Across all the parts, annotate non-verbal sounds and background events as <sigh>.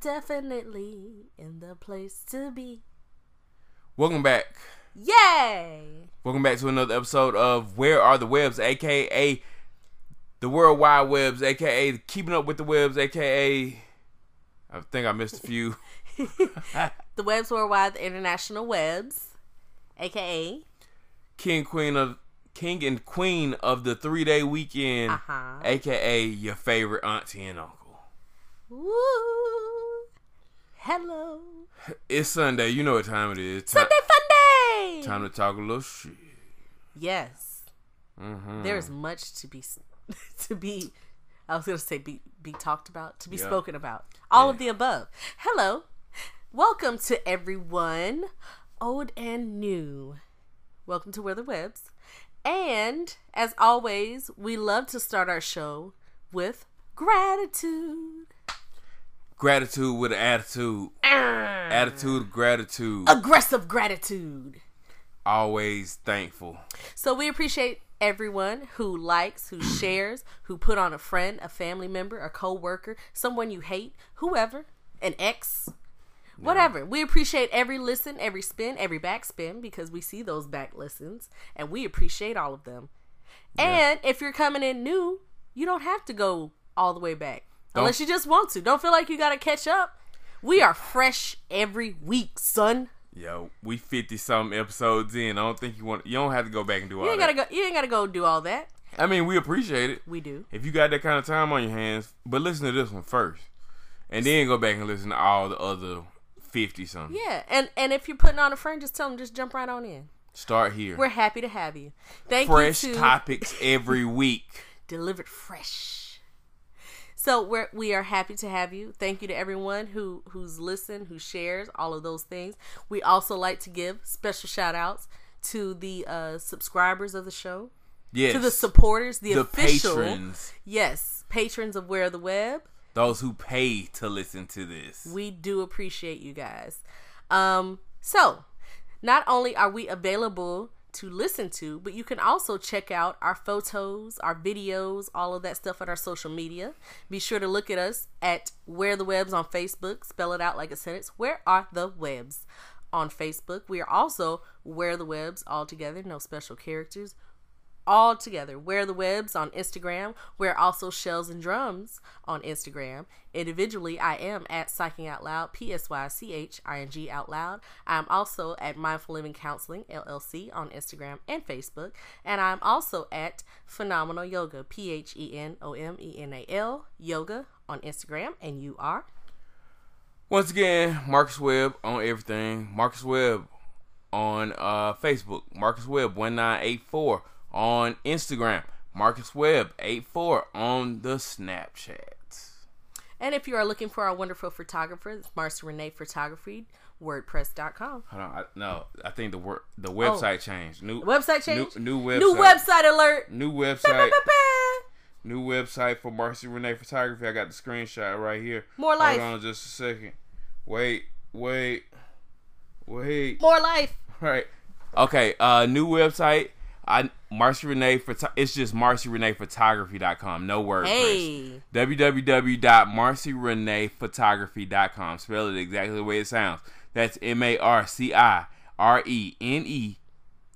definitely in the place to be. Welcome back. Yay! Welcome back to another episode of Where Are the Webbs, aka the World Wide Webbs, aka Keeping Up with the Webbs, aka I think I missed a few. <laughs> <laughs> The Webbs Worldwide, the International Webbs, aka King Queen of King and Queen of the three day weekend, Uh-huh. aka your favorite auntie and uncle. Woo. Hello. It's Sunday, you know what time it is. Sunday Fun Day. Time to talk a little shit. Yes. hmm There is much to be <laughs> to be. I was gonna say be be talked about, to be Yeah. spoken about. All of the above. Hello, welcome to everyone, old and new. Welcome to Where the Webbs, and as always, we love to start our show with gratitude. Gratitude with an attitude. Ah. Attitude of gratitude. Aggressive gratitude. Always thankful. So we appreciate everyone who likes, who <clears throat> shares, who put on a friend, a family member, a co-worker, someone you hate, whoever, an ex, whatever. We appreciate every listen, every spin, every backspin because we see those back listens and we appreciate all of them. And if you're coming in new, you don't have to go all the way back unless you just want to. Don't feel like you got to catch up. We are fresh every week, son. Yo, we fifty something episodes in. I don't think you want. You don't have to go back and do all You ain't that. gotta go. You ain't gotta go do all that. I mean, we appreciate it. We do. If you got that kind of time on your hands, but listen to this one first, and then go back and listen to all the other fifty something. Yeah, and and if you're putting on a friend, just tell them just jump right on in. Start here. We're happy to have you. Thank Fresh you to topics every week. delivered fresh. So we're we are happy to have you. Thank you to everyone who who's listened, who shares, all of those things. We also like to give special shout outs to the uh subscribers of the show, Yes. to the supporters, the, the official patrons, yes patrons of Where the Web. those who pay to listen to this. We do appreciate you guys. Um, so not only are we available to listen to, but you can also check out our photos, our videos, all of that stuff on our social media. Be sure to look at us at Where the Webbs on Facebook. Spell it out like a sentence. Where are the webbs on Facebook? We are also Where the Webbs all together, no special characters all together. Wear the Webbs on Instagram. We're also Shells and Drums on Instagram. Individually, I am at Psyching Out Loud, P S Y C H I N G Out Loud. I'm also at Mindful Living Counseling, LLC, on Instagram and Facebook. And I'm also at Phenomenal Yoga, P H E N O M E N A L, Yoga on Instagram. And you are? Once again, Marcus Webb on everything. Marcus Webb on uh, Facebook. Marcus Webb one nine eight four on Instagram. Marcus Webb eight four on the Snapchat. And if you are looking for our wonderful photographer, Marci Renee Photography, WordPress.com. Hold on, I, no, I think the wor- the website changed. New Oh. Website change? New, new website. New website alert. New website. New website for Marci Renee Photography. I got the screenshot right here. More life. Hold on just a second. Wait, wait, wait. More life. Right. Okay. Uh, new website. I Marci Renee Photo- It's just MarciReneePhotography.com. No WordPress. Hey. www.marcireneephotography.com. Spell it exactly the way it sounds. That's M A R C I R E N E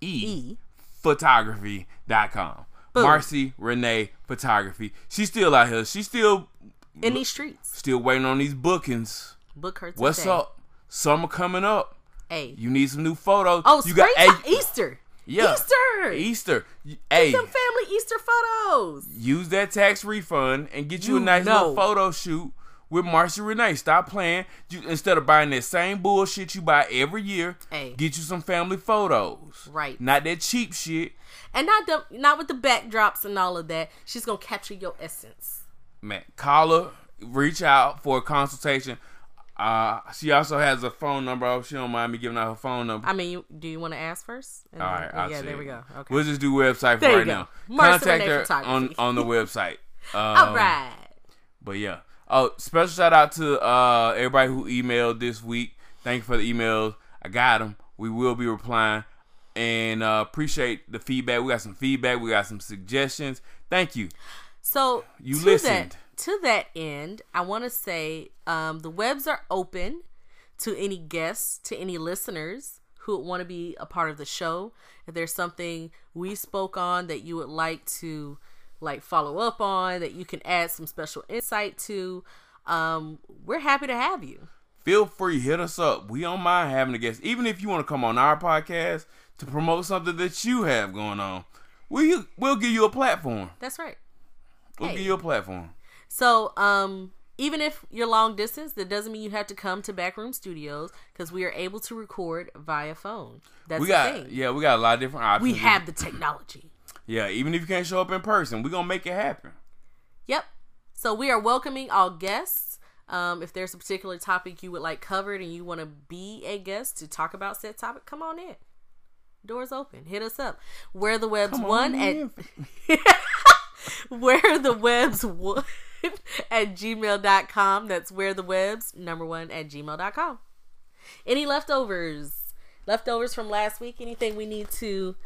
E photography.com. Boom. Marci Renee Photography. She's still out here. She's still In these streets. still waiting on these bookings. Book her today. What's up? Summer coming up. Hey. You need some new photos. Oh, you got hey, Easter. Yeah. Easter. Easter. Hey, Some family Easter photos. use that tax refund and get you, a nice know. little photo shoot with Marci Renee. Stop playing. You, instead of buying that same bullshit you buy every year, Hey. get you some family photos. Right. Not that cheap shit. And not the, not with the backdrops and all of that. She's gonna capture your essence. Man, call her, reach out for a consultation. Uh, she also has a phone number. I hope she don't mind me giving out her phone number. I mean, you, do you want to ask first? And All then- I'll yeah, there we go. Okay. We'll just do website for right go. now. Contact her on on the website. <laughs> Um, all right. But yeah. Oh, special shout out to uh everybody who emailed this week. Thank you for the emails. I got them. We will be replying. And uh appreciate the feedback. We got some feedback. We got some suggestions. Thank you. So You listened. That, to that end, I want to say um, the webbs are open to any guests, to any listeners who would want to be a part of the show. If there's something we spoke on that you would like to like follow up on, that you can add some special insight to, um, we're happy to have you. Feel free, hit us up. We don't mind having a guest. Even if you want to come on our podcast to promote something that you have going on. We we'll give you a platform. That's right. We'll Hey. give you a platform. So, um, even if you're long distance, that doesn't mean you have to come to Backroom Studios because we are able to record via phone. That's We the got thing. yeah, we got a lot of different options. we have the technology. Yeah, even if you can't show up in person, we're gonna make it happen. Yep. So we are welcoming all guests. Um, if there's a particular topic you would like covered and you want to be a guest to talk about said topic, come on in. Doors open. Hit us up. Where the webbs Come one on at <laughs> where the webbs one <laughs> at gmail.com. That's where the webbs number one at gmail.com. Any leftovers? Leftovers from last week? Anything we need to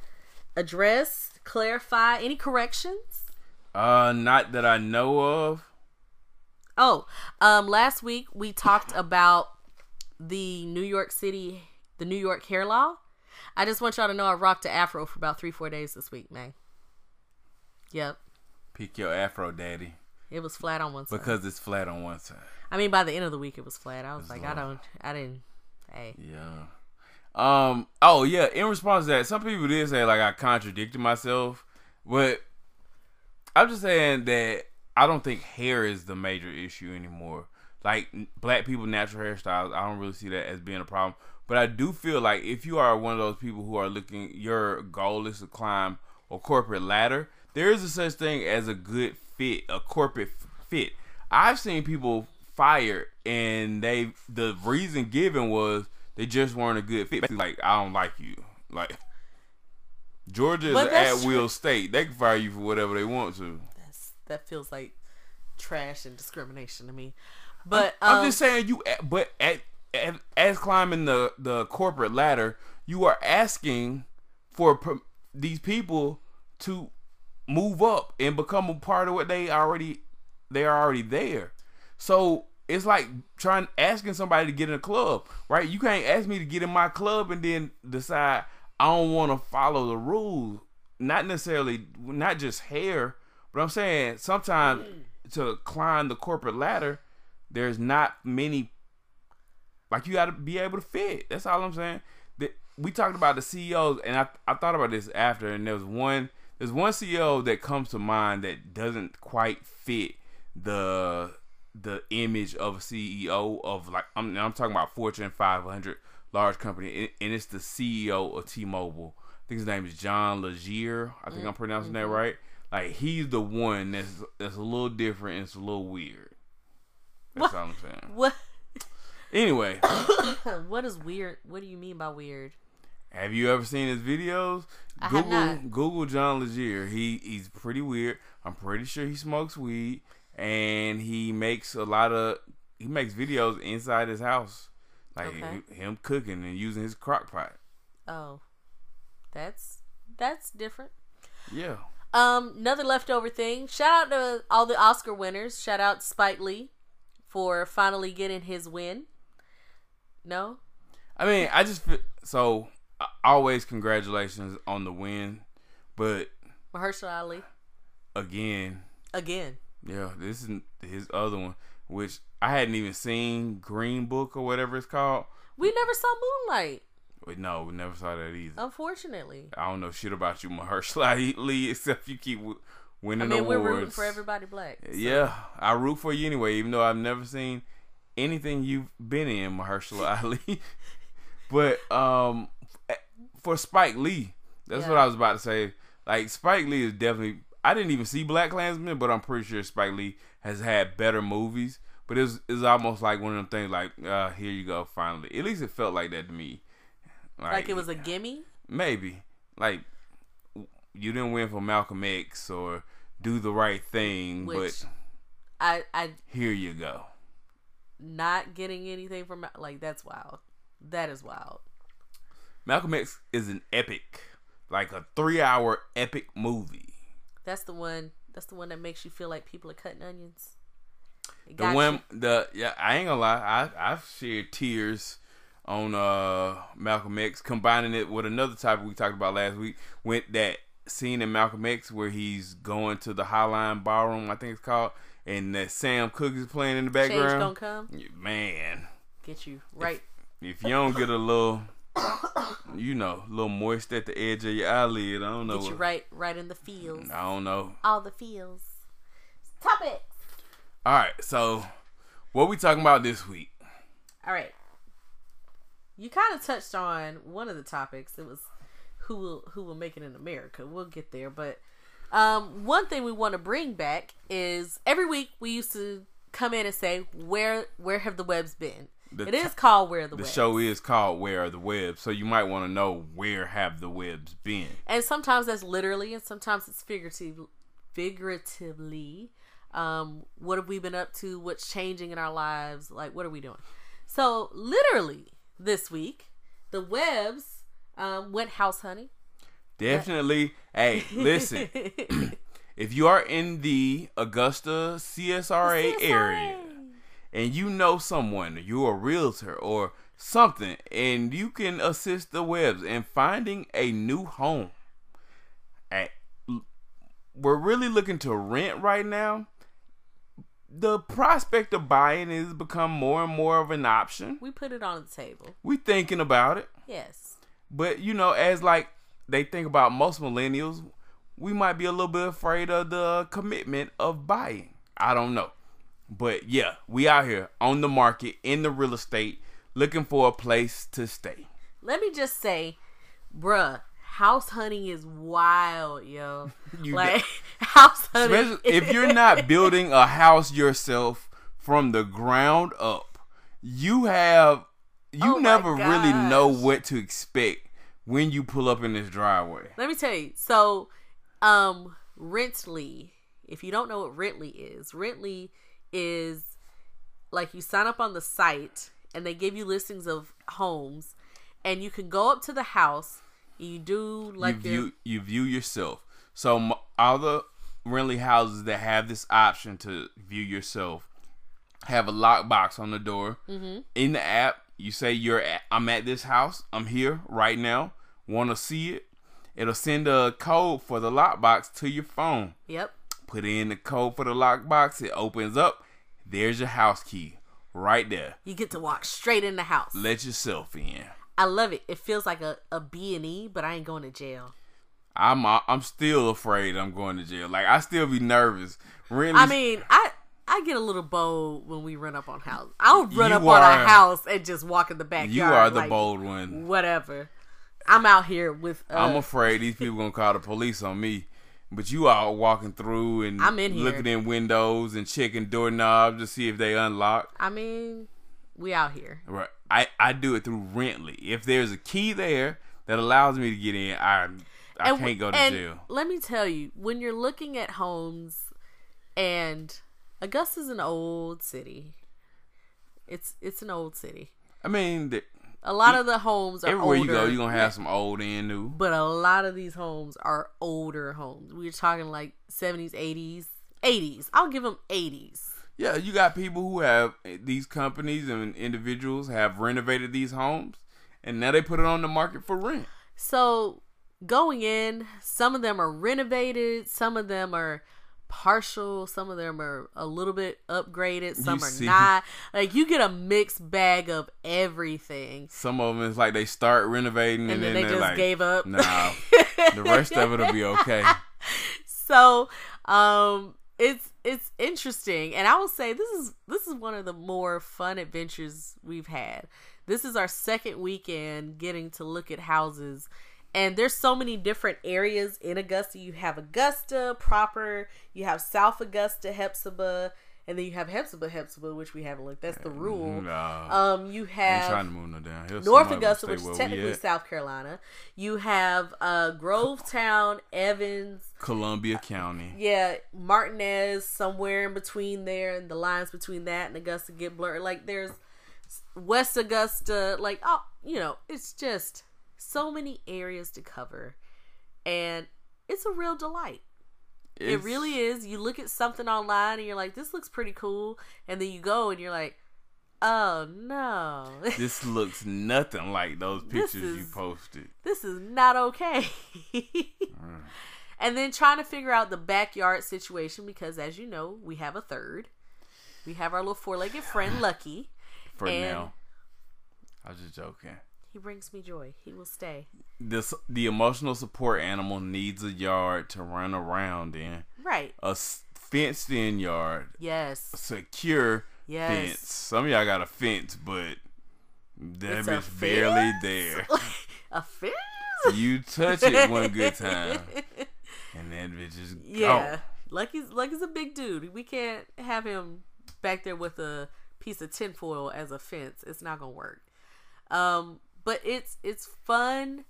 address, clarify? Any corrections? Uh, not that I know of. Oh, um, last week we talked about the New York City, the New York hair law. I just want y'all to know I rocked a afro for about three, four days this week, man. Yep, Pick your afro, daddy, it was flat on one side. because it's flat on one side. I mean, by the end of the week, it was flat. I was like, I don't, I didn't. Hey, Yeah. Um. Oh yeah. In response to that, some people did say like I contradicted myself, but I'm just saying that I don't think hair is the major issue anymore. Like black people natural hairstyles, I don't really see that as being a problem. But I do feel like if you are one of those people who are looking, your goal is to climb a corporate ladder. There is a such thing as a good fit, a corporate fit. I've seen people fired, and they the reason given was they just weren't a good fit. Like I don't like you. Like Georgia is an at will state. They can fire you for whatever they want to. that's that feels like trash and discrimination to me. But um, I'm just saying you, but at, at, as climbing the the corporate ladder, you are asking for per- these people to move up and become a part of what they already they are already there. So it's like trying asking somebody to get in a club, right? You can't ask me to get in my club and then decide I don't want to follow the rules. Not necessarily, not just hair, but I'm saying sometimes to climb the corporate ladder, there's not many. Like you got to be able to fit. That's all I'm saying. That we talked about the CEOs, and I I thought about this after, and there was one there's one CEO that comes to mind that doesn't quite fit the the image of a CEO of like I'm I'm talking about Fortune 500 large company, and- it's the CEO of T-Mobile. I think his name is John Legere. I think I'm mm-hmm. pronouncing that right. Like he's the one that's that's a little different and it's a little weird. That's all I'm saying. what Anyway, <coughs> what is weird? What do you mean by weird? have you ever seen his videos? I have Google not. Google John Legere. He he's pretty weird. I'm pretty sure he smokes weed and he makes a lot of he makes videos inside his house. Like Okay. him cooking and using his crock pot. Oh, that's that's different. Yeah. Um, another leftover thing. Shout out to all the Oscar winners. Shout out Spike Lee for finally getting his win. No, I mean, I just feel so always congratulations on the win, but Mahershala Ali again, again. yeah, this is his other one, which I hadn't even seen Green Book or whatever it's called. We never saw Moonlight. Wait, no, we never saw that either. Unfortunately, I don't know shit about you, Mahershala <laughs> Ali, except you keep w- I winning mean we're rooting for everybody black. so- Yeah, I root for you anyway, even though I've never seen anything you've been in, Mahershala <laughs> Ali. but um, for Spike Lee, that's Yeah. what I was about to say. Like Spike Lee is definitely. I didn't even see BlacKkKlansman, but I'm pretty sure Spike Lee has had better movies. But it's it's almost like one of them things. Like, uh, here you go, finally. At least it felt like that to me. Like it was a gimme. maybe like you didn't win for Malcolm X or do the right thing, Which- but I I here you go. not getting anything from like that's wild. That is wild. Malcolm X is an epic, like a three-hour epic movie. That's the one. That's the one that makes you feel like people are cutting onions. It The one, you. the yeah, I ain't gonna lie, I I've shared tears on uh Malcolm X, combining it with another topic we talked about last week, Went that scene in Malcolm X where he's going to the Highline Ballroom, I think it's called, and that Sam Cooke is playing in the Change background. gonna come. Man, Get you right. if you don't get a little, you know, a little moist at the edge of your eyelid, I don't know. Get you right. Right in the fields. I don't know. All the fields. Topic. All right, so what we talking about this week? All right. You kind of touched on one of the topics. It was who will who will make it in America. We'll get there, but um, one thing we want to bring back is every week we used to come in and say where where have the webbs been. The it is called where the, The webbs. show is called Where Are the Webbs, so you might want to know where have the webbs been. and sometimes that's literally, and sometimes it's figurative, figuratively. Um, what have we been up to? What's changing in our lives? Like, what are we doing? So, literally, this week, the webbs um, went house hunting. Definitely. Hey, listen. <laughs> <clears throat> if you are in the Augusta CSRA area and you know someone, you're a realtor or something, and you can assist the webbs in finding a new home. At, we're really looking to rent right now. The prospect of buying has become more and more of an option. We put it on the table. We thinking about it. Yes. But you know, as like they think about most millennials, we might be a little bit afraid of the commitment of buying. I don't know. But yeah, we out here on the market in the real estate looking for a place to stay. Let me just say, bruh, house hunting is wild, yo. <laughs> You like, <laughs> house hunting. Especially if you're not building a house yourself from the ground up, you have you Oh never really know what to expect when you pull up in this driveway. Let me tell you. So, um, Rently. If you don't know what Rently is, Rently is like you sign up on the site and they give you listings of homes, and you can go up to the house. And you do like you your view you view yourself. So all the rental houses that have this option to view yourself have a lockbox on the door. Mm-hmm. In the app, you say you're at, I'm at this house. I'm here right now. Want to see it? It'll send a code for the lockbox to your phone. yep. Put in the code for the lockbox. It opens up. There's your house key right there. You get to walk straight in the house. Let yourself in. I love it. It feels like a a B and E, but I ain't going to jail. I'm I'm still afraid I'm going to jail. Like I still be nervous. Really, I mean, I I get a little bold when we run up on house. I'll run up on a house and just walk in the backyard. you are the like, bold one. Whatever. I'm out here with. Uh, I'm afraid these people gonna call the police on me. But you are walking through and I'm in here. looking in windows and checking doorknobs to see if they unlock. I mean, we out here. Right. I, I do it through Rently. If there's a key there that allows me to get in, I I And- can't go to and jail. Let me tell you, when you're looking at homes, and Augusta's an old city. It's it's an old city. I mean, the, A lot of the homes are everywhere older, you go, you're gonna have some old and new. but a lot of these homes are older homes. We're talking like 70s, 80s, 80s. I'll give them 80s. Yeah, you got people who have eh, these companies and individuals have renovated these homes, and now they put it on the market for rent. So going in, some of them are renovated, some of them are partial. Some of them are a little bit upgraded. Some You are see. not. Like you get a mixed bag of everything. Some of them is like they start renovating and, And then then they just like, gave up. Nah, the rest of it'll be okay. <laughs> so um it's it's interesting and i will say this is this is one of the more fun adventures we've had this is our second weekend getting to look at houses and there's so many different areas in augusta you have augusta proper you have south augusta hephzibah and then you have hephzibah hephzibah which we haven't looked that's the rule Nah, um you have trying to move no down. North Augusta, which is technically. South Carolina. You have uh, Grovetown, Evans, Columbia County. yeah, Martinez, somewhere in between there, and the lines between that and Augusta get blurred. Like there's West Augusta, like oh, you know, it's just so many areas to cover, and it's a real delight. it really is. You look at something online and you're like, this looks pretty cool, and then you go and you're like, oh no. <laughs> This looks nothing like those pictures you posted. this is not okay. Mm. <laughs> and then trying to figure out the backyard situation because, as you know, we have a third. We have our little four legged friend, <sighs> Lucky. For And- now, I was just joking. He brings me joy. He will stay. This the emotional support animal needs a yard to run around in, Right. a s- fenced-in yard, Yes. secure Yes. fence. Some of y'all got a fence, but that It's bitch barely there. <laughs> a fence? you touch it one good <laughs> time, and that bitch is Yeah. gone. Lucky's Lucky's a big dude. We can't have him back there with a piece of tinfoil as a fence. It's not gonna work. Um, but it's it's fun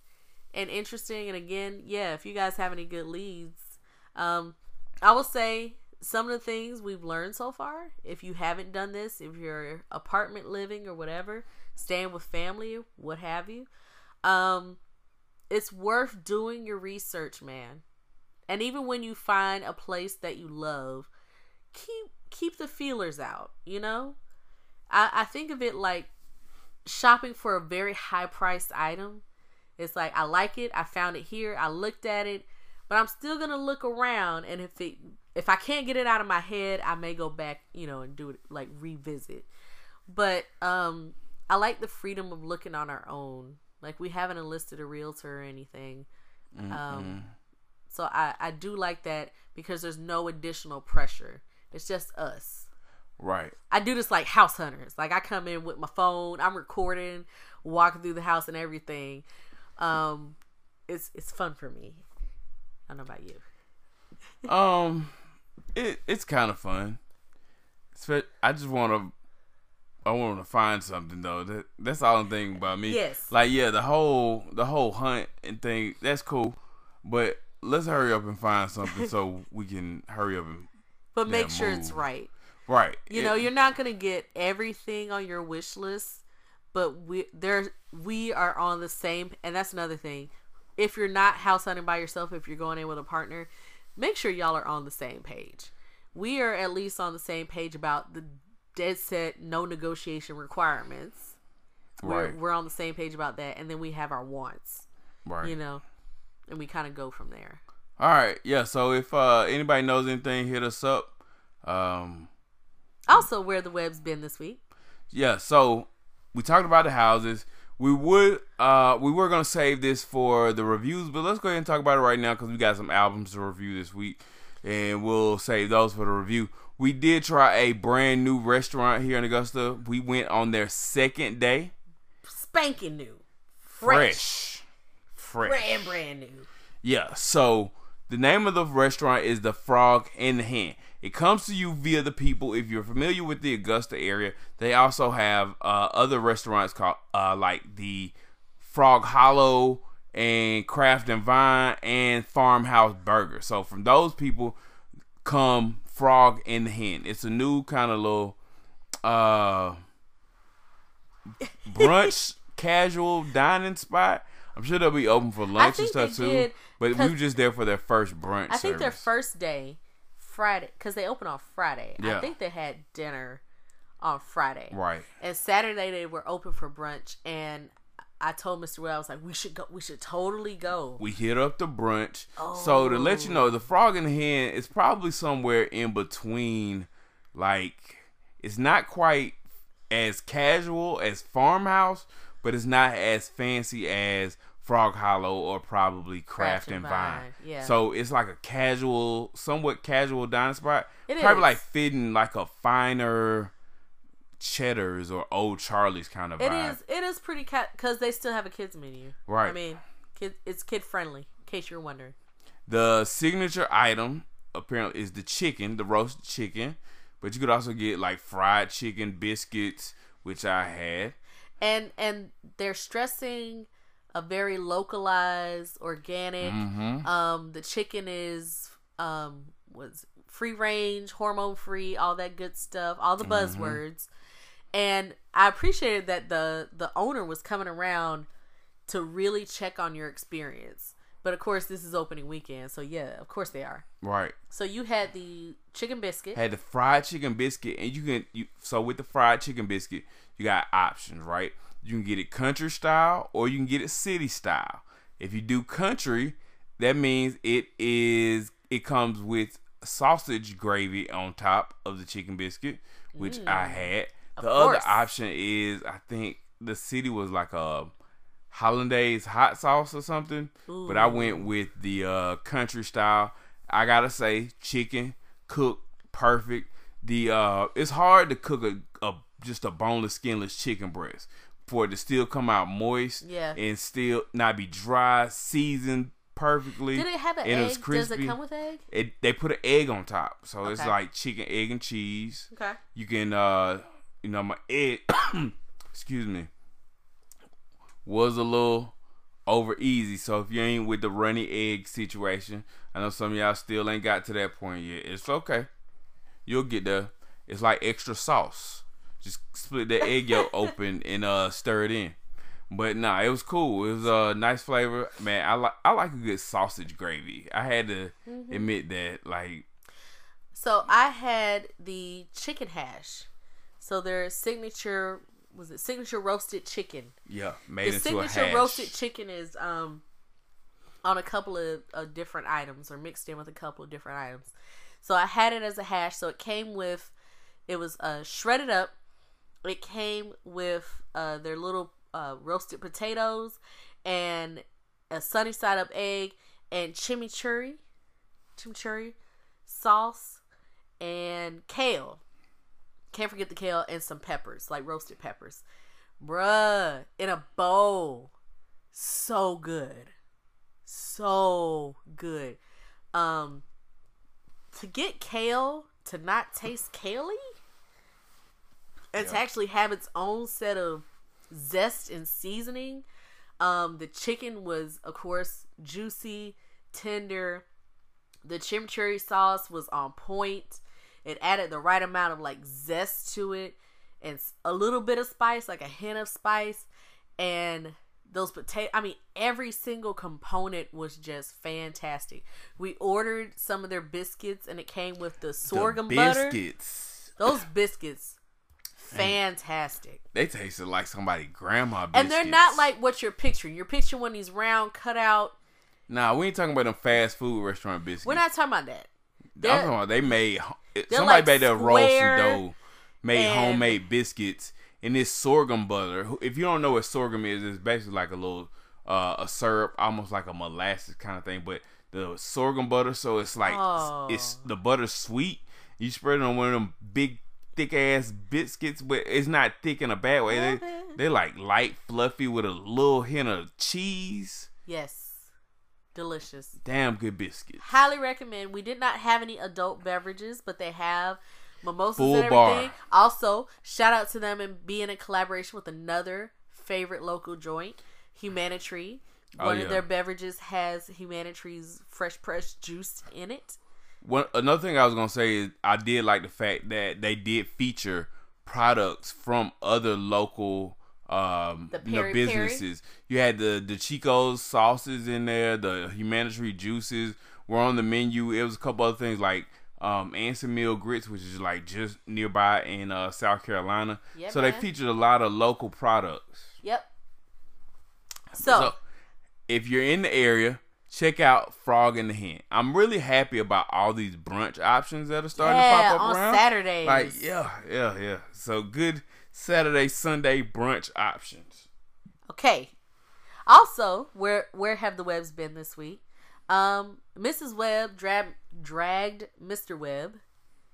and interesting. And again, yeah, if you guys have any good leads, um, I will say some of the things we've learned so far. If you haven't done this, if you're apartment living or whatever, staying with family, what have you, um, it's worth doing your research, man. And even when you find a place that you love, keep keep the feelers out, you know? I, I think of it like shopping for a very high priced item. It's like I like it, I found it here, I looked at it, but I'm still gonna look around and if it if I can't get it out of my head, I may go back, you know, and do it like revisit. But um I like the freedom of looking on our own. Like we haven't enlisted a realtor or anything. Um so I, I do like that because there's no additional pressure. It's just us. Right. I do this like house hunters. Like I come in with my phone, I'm recording, walking through the house and everything. Um, it's it's fun for me. I don't know about you. Um, it it's kind of fun. I just want to. I want to find something though. That that's all I'm thinking about me. Yes. Like yeah, the whole the whole hunt and thing. That's cool, but let's hurry up and find something <laughs> so we can hurry up and But make sure it's right. Right. You know, you're not gonna get everything on your wish list, but we there we are on the same. And that's another thing. If you're not house hunting by yourself, if you're going in with a partner, make sure y'all are on the same page. We are at least on the same page about the dead set, no negotiation requirements. We're, right. we're on the same page about that, and then we have our wants, right. you know, and we kind of go from there. All right. Yeah. So if uh anybody knows anything, hit us up. Um. Also, where the webb's been this week. yeah so we talked about the houses. We would uh we were gonna save this for the reviews but let's go ahead and talk about it right now because we got some albums to review this week and we'll save those for the review. We did try a brand new restaurant here in augusta. We went on their second day. Spanking new, fresh, fresh. Fresh. Brand brand new. Yeah, so the name of the restaurant is The Frog and the Hen. It comes to you via the people. If you're familiar with the Augusta area, they also have uh, other restaurants called uh, like the Frog Hollow and Craft and Vine and Farmhouse Burger. So from those people come Frog and the Hen. It's a new kind of little uh <laughs> brunch casual dining spot. I'm sure they'll be open for lunch and stuff too. did, But we were just there for their first brunch. I think their first day, Friday, because they open on Friday. Yeah. I think they had dinner on Friday. right. And Saturday they were open for brunch, and I told Mr. Well, I was like, we should go. We should totally go. We hit up the brunch. Oh. So to let you oh. know, the Frog and the Hen is probably somewhere in between. Like it's not quite as casual as Farmhouse, but it's not as fancy as Frog Hollow or probably Craft, and Vine. yeah. So it's like a casual, somewhat casual dining spot. It probably is. like fitting like a finer Cheddar's or O'Charley's kind of It vibe. is. It is pretty cat because they still have a kids menu. Right. I mean, kid. It's kid friendly. In case you're wondering. The signature item apparently is the chicken, the roasted chicken, but you could also get like fried chicken biscuits, which I had. and and they're stressing a very localized organic Mm-hmm. um the chicken is um was free range hormone free all that good stuff all the Mm-hmm. buzzwords and i appreciated that the the owner was coming around to really check on your experience but of course this is opening weekend so yeah of course they are Right. so you had the chicken biscuit Had the fried chicken biscuit, and you can you so with the fried chicken biscuit, you got options, right? You can get it country style or you can get it city style. If you do country, that means it is it comes with sausage gravy on top of the chicken biscuit, which I had. The other option is I think the city was like a hollandaise hot sauce or something, but I went with the uh, country style. I gotta say, chicken cooked perfect. The uh, it's hard to cook a, a just a boneless, skinless chicken breast for it to still come out moist, Yeah. and still not be dry, seasoned perfectly. did it have an egg was does it come with egg It they put an egg on top, so it's like chicken, egg, and cheese. okay You can, uh, you know, my egg, <coughs> excuse me, was a little over easy. So if you ain't with the runny egg situation, I know some of y'all still ain't got to that point yet. It's okay. You'll get there. It's like extra sauce. Just split the egg yolk open and uh stir it in. But nah, it was cool. It was a nice flavor. Man, I like I like a good sausage gravy. I had to admit that. Like So I had the chicken hash. So their signature was it signature roasted chicken. Yeah, made the into a signature hash. roasted chicken is um on a couple of uh, different items or mixed in with a couple of different items. So I had it as a hash. So it came with it was uh shredded up. It came with uh their little uh roasted potatoes and a sunny side up egg and chimichurri chimichurri sauce and kale. Can't forget the kale and some peppers, like roasted peppers. Bruh, in a bowl. So good. So good. Um to get kale to not taste kaley and to Yeah. actually have its own set of zest and seasoning. Um the chicken was of course juicy, tender. The chimichurri sauce was on point. It added the right amount of like zest to it and a little bit of spice, like a hint of spice. And those potato, I mean, every single component was just fantastic. We ordered some of their biscuits and it came with the sorghum the butter. biscuits. Those biscuits, fantastic. They tasted like somebody grandma biscuits. And they're not like what you're picturing. You're picturing one of these round cutout. Nah, we ain't talking about them fast food restaurant biscuits. We're not talking about that. I'm they're- talking about they made somebody like there roast some dough, made and- homemade biscuits, and this sorghum butter. If you don't know what sorghum is, it's basically like a little uh, a syrup, almost like a molasses kind of thing, but the sorghum butter. So it's like Oh. it's the butter's sweet. You spread it on one of them big thick ass biscuits, but it's not thick in a bad way. They mm-hmm. Okay. they're like light, fluffy with a little hint of cheese. Yes. Delicious. Damn good biscuits. highly recommend. We did not have any adult beverages, but they have mimosas Full and everything. bar. Also, shout out to them and being in collaboration with another favorite local joint, Humanitree. Oh, One yeah. of their beverages has Humanitree's fresh pressed juice in it. One another thing I was gonna say is I did like the fact that they did feature products from other local um The you know, businesses. You had the the Chico's sauces in there, the humanitarian juices were on the menu. It was a couple other things like um Anson Mill grits, which is like just nearby in uh South Carolina. Yeah, so they featured a lot of local products. Yep. So, if you're in the area, check out Frog and the Hen. I'm really happy about all these brunch options that are starting Yeah, to pop up on around. Saturdays. Like, yeah, yeah, yeah. So good Saturday, Sunday brunch options. Okay. Also, where where have the webbs been this week? Um, Mrs. Webb dra- dragged Mr. Webb,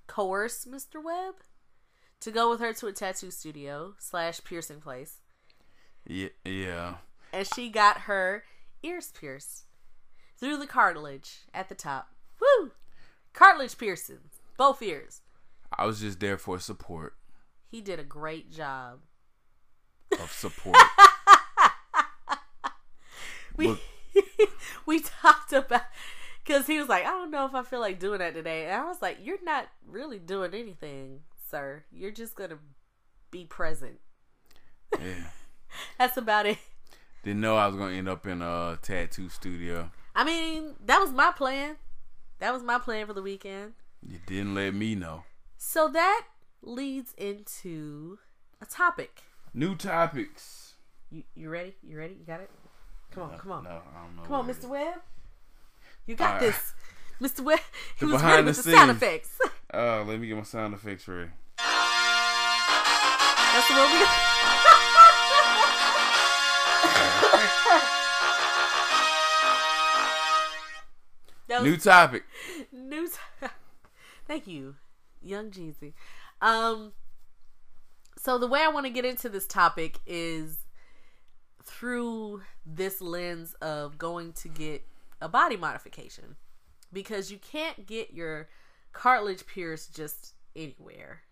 coerced Mr. Webb to go with her to a tattoo studio slash piercing place, Yeah, yeah. and she got her ears pierced through the cartilage at the top. Woo! Cartilage piercings, both ears. I was just there for support He did a great job. of support. <laughs> we Look. <laughs> we talked about because he was like, I don't know if I feel like doing that today, and I was like, You're not really doing anything, sir. You're just gonna be present. yeah. <laughs> That's about it. Didn't know I was gonna end up in a tattoo studio. I mean, that was my plan. That was my plan for the weekend. You didn't let me know. So that leads into a topic. New topics. You you ready? You ready? You got it? Come on, come on. No, I don't know. Come on, Mr. Webb. You got right. this. Mr. Webb. <laughs> He The was behind ready the with the sound effects. <laughs> Uh, let me get my sound effects ready. That's the one we got. <laughs> New topic. new. <laughs> Thank you, young Jeezy. Um, so the way I want to get into this topic is through this lens of going to get a body modification because you can't get your cartilage pierced just anywhere.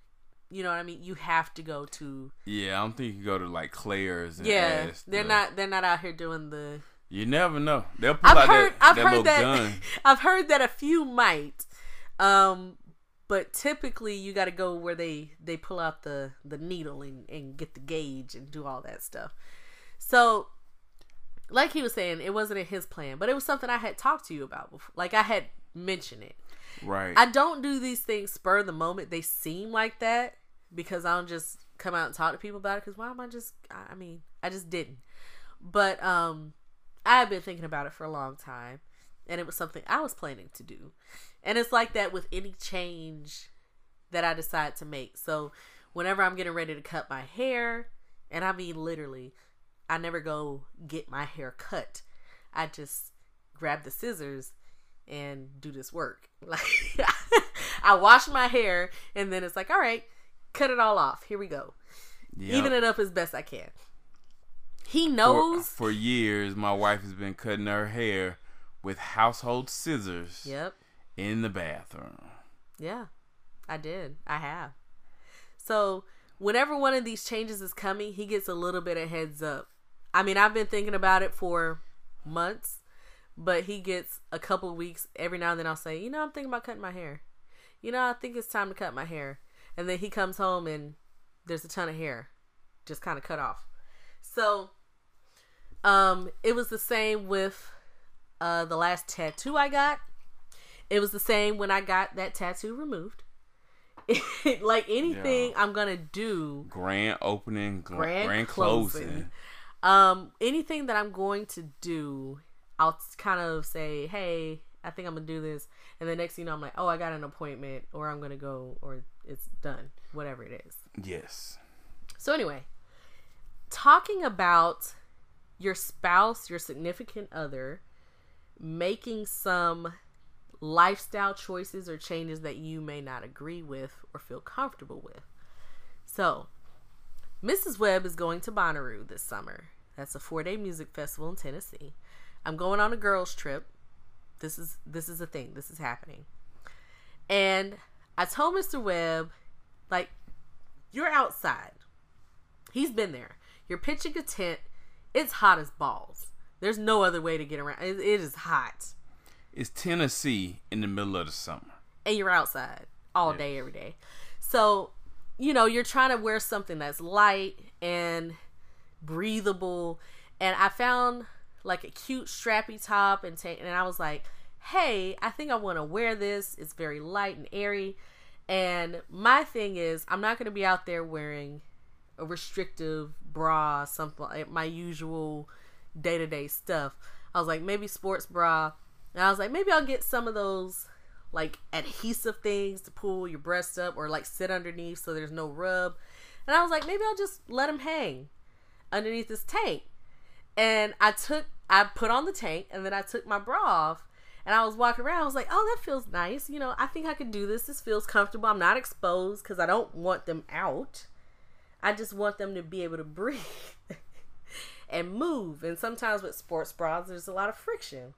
You know what I mean? You have to go to Yeah, I don't think you can go to like Claire's. And yeah. They're the- not they're not out here doing the You never know. They'll pull I've out heard that, I've that heard little that gun. <laughs> I've heard that a few might. Um but typically you got to go where they they pull out the the needle and and get the gauge and do all that stuff. So like he was saying, it wasn't in his plan, but it was something I had talked to you about before. Like I had mentioned it. Right. I don't do these things spur of the moment. They seem like that because I don't just come out and talk to people about it. Because why am I just? I I mean, I just didn't. But um, I have been thinking about it for a long time, and it was something I was planning to do. And it's like that with any change that I decide to make. So whenever I'm getting ready to cut my hair, and I mean literally, I never go get my hair cut. I just grab the scissors and do this work. Like <laughs> I wash my hair and then it's like, all right, cut it all off. Here we go. Yep. Even it up as best I can. He for, knows. for years, my wife has been cutting her hair with household scissors Yep. in the bathroom. Yeah. I did. I have. So whenever one of these changes is coming, he gets a little bit of heads up. I mean, I've been thinking about it for months, but he gets a couple weeks every now and then. I'll say, you know, I'm thinking about cutting my hair. You know, I think it's time to cut my hair. And then he comes home and there's a ton of hair just kind of cut off. So, um, it was the same with uh the last tattoo I got. It was the same when I got that tattoo removed. <laughs> like anything Yeah. I'm gonna do, Grand opening, gr- Grand grand, closing. closing. um, anything that I'm going to do, I'll kind of say, "Hey, I think I'm gonna do this," and the next thing you know, I'm like, "Oh, I got an appointment, or I'm gonna go, or it's done, whatever it is." Yes. So anyway, talking about your spouse, your significant other, making some lifestyle choices or changes that you may not agree with or feel comfortable with. So, Mrs. Webb is going to Bonnaroo this summer. That's a four-day music festival in Tennessee. I'm going on a girls' trip. This is this is a thing. This is happening. And I told Mr. Webb, like, you're outside. He's been there. You're pitching a tent. It's hot as balls. There's no other way to get around. It, it is hot. It's Tennessee in the middle of the summer. And you're outside all day, every day. So, you know, you're trying to wear something that's light and breathable. And I found like a cute strappy top and ta- and I was like, "Hey, I think I want to wear this. It's very light and airy." And my thing is, I'm not going to be out there wearing a restrictive bra, something like my usual, day to day stuff. I was like, maybe sports bra. And I was like, maybe I'll get some of those like adhesive things to pull your breast up or like sit underneath so there's no rub. And I was like, maybe I'll just let them hang underneath this tank. And I took, I put on the tank and then I took my bra off and I was walking around. I was like, oh, that feels nice. You know, I think I could do this. This feels comfortable. I'm not exposed because I don't want them out. I just want them to be able to breathe <laughs> and move. And sometimes with sports bras, there's a lot of friction.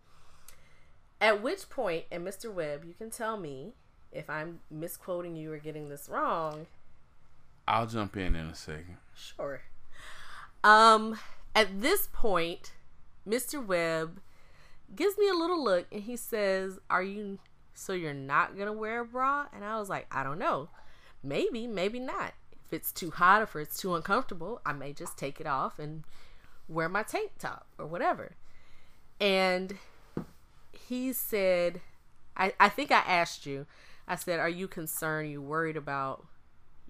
At which point, and Mr. Webb, you can tell me if I'm misquoting you or getting this wrong. I'll jump in in a second. Sure. Um, at this point, Mr. Webb gives me a little look and he says, Are you so you're not gonna wear a bra? And I was like, I don't know. Maybe, maybe not. If it's too hot or if it's too uncomfortable, I may just take it off and wear my tank top or whatever. And he said, I, I think I asked you, I said, Are you concerned? Are you worried about,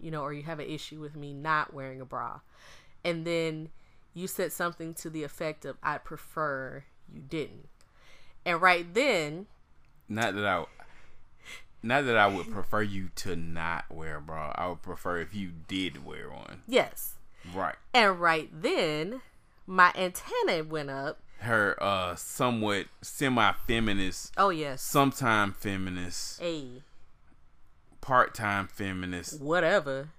you know, or you have an issue with me not wearing a bra? And then you said something to the effect of, I prefer you didn't. And right then, not that I, not that I would prefer you to not wear a bra. I would prefer if you did wear one. Yes. Right. And right then, my antenna went up. Her uh somewhat semi-feminist. Oh yes. Sometime feminist. A. Part-time feminist. Whatever.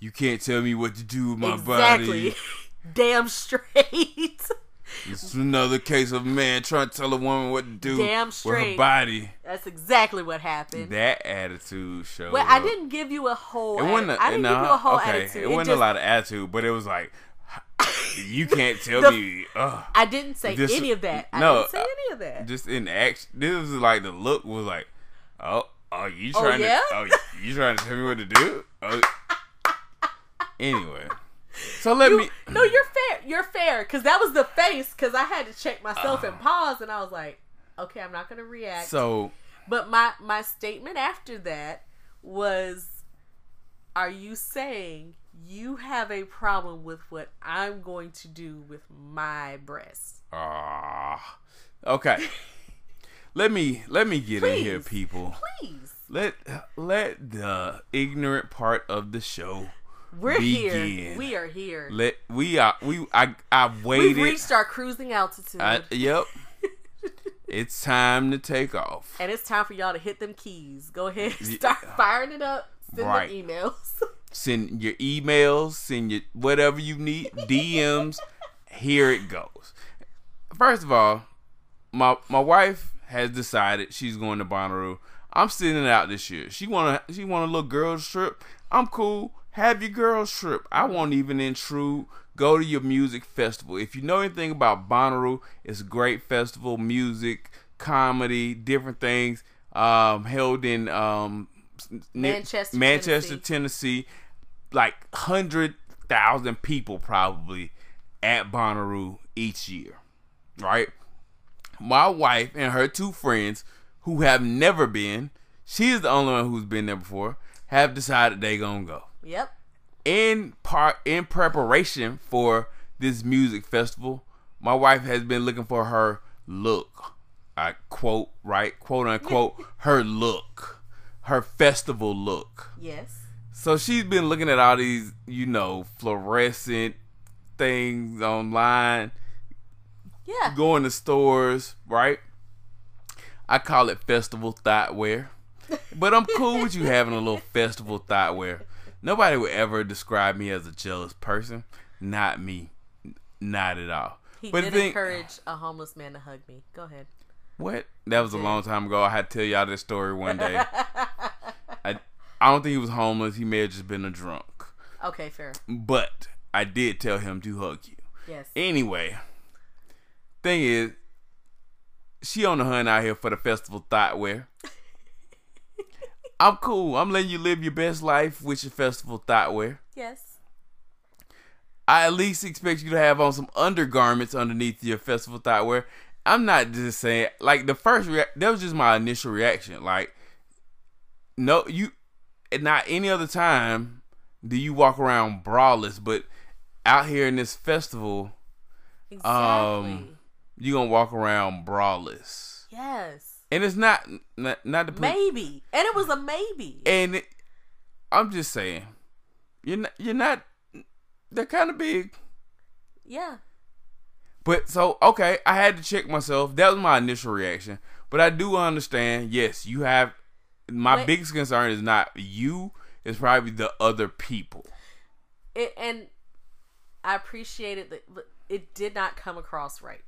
You can't tell me what to do with my exactly. body. <laughs> Damn straight. <laughs> It's another case of a man trying to tell a woman what to do Damn straight. with her body. That's exactly what happened. That attitude showed. Well, I didn't give you a whole. It wasn't. A, I didn't give you a whole okay, attitude. It, it wasn't just, a lot of attitude, but it was like, <laughs> you can't <laughs> tell the, me. Uh, I didn't say this, any of that. No, I no, didn't say any of that. Just in action, this was like the look was like, oh, oh, you oh, trying oh, yeah? to, oh, you trying to tell me what to do? Oh. <laughs> anyway. So let you, me. <laughs> No, you're fair. You're fair because that was the face. Because I had to check myself uh, and pause, and I was like, okay, I'm not gonna react. So, but my my statement after that was, are you saying you have a problem with what I'm going to do with my breasts? Ah, uh, okay. <laughs> let me let me get please, in here, people. Please let let the ignorant part of the show we're begin. here. We are here. Let we are we I I waited. We've reached our cruising altitude. I, yep. <laughs> it's time to take off. And it's time for y'all to hit them keys. Go ahead, start yeah. firing it up. Send right. emails. <laughs> send your emails. Send your whatever you need. DMs. Here it goes. First of all, my my wife has decided she's going to Bonnaroo. I'm sending out this year. She wanna she want a little girls trip. I'm cool. Have your girls trip. I won't even intrude. Go to your music festival. If you know anything about Bonnaroo, it's a great festival, music, comedy, different things. Um, held in um, Manchester, Manchester, Tennessee. Tennessee like hundred thousand people probably at Bonnaroo each year, right? My wife and her two friends who have never been, she's the only one who's been there before, have decided they gonna go. Yep. In part in preparation for this music festival, my wife has been looking for her look. I quote, right? Quote unquote, <laughs> her look. Her festival look. Yes. So she's been looking at all these, you know, fluorescent things online. Yeah. Going to stores, right? I call it festival thought wear. <laughs> But I'm cool with you having a little festival thought wear. Nobody would ever describe me as a jealous person. Not me. Not at all. He but did thing, encourage a homeless man to hug me. Go ahead. What? That was a long time ago. I had to tell y'all this story one day. <laughs> I I don't think he was homeless. He may have just been a drunk. Okay, fair. But I did tell him to hug you. Yes. Anyway, thing is, she on the hunt out here for the festival thought wear. I'm cool. I'm letting you live your best life with your festival thoughtwear. Yes. I at least expect you to have on some undergarments underneath your festival thoughtwear. I'm not just saying like the first rea- that was just my initial reaction. Like, no, you, not any other time do you walk around braless, but out here in this festival, Exactly. Um, you gonna walk around braless, yes. And it's not not, not put, Maybe. And it was a maybe. and it, I'm just saying, you're not you're not. They're kind of big, yeah. but so okay. I had to check myself. That was my initial reaction, but I do understand. Yes, you have. My Wait. biggest concern is not you. It's probably the other people. It, and I appreciated that it did not come across right.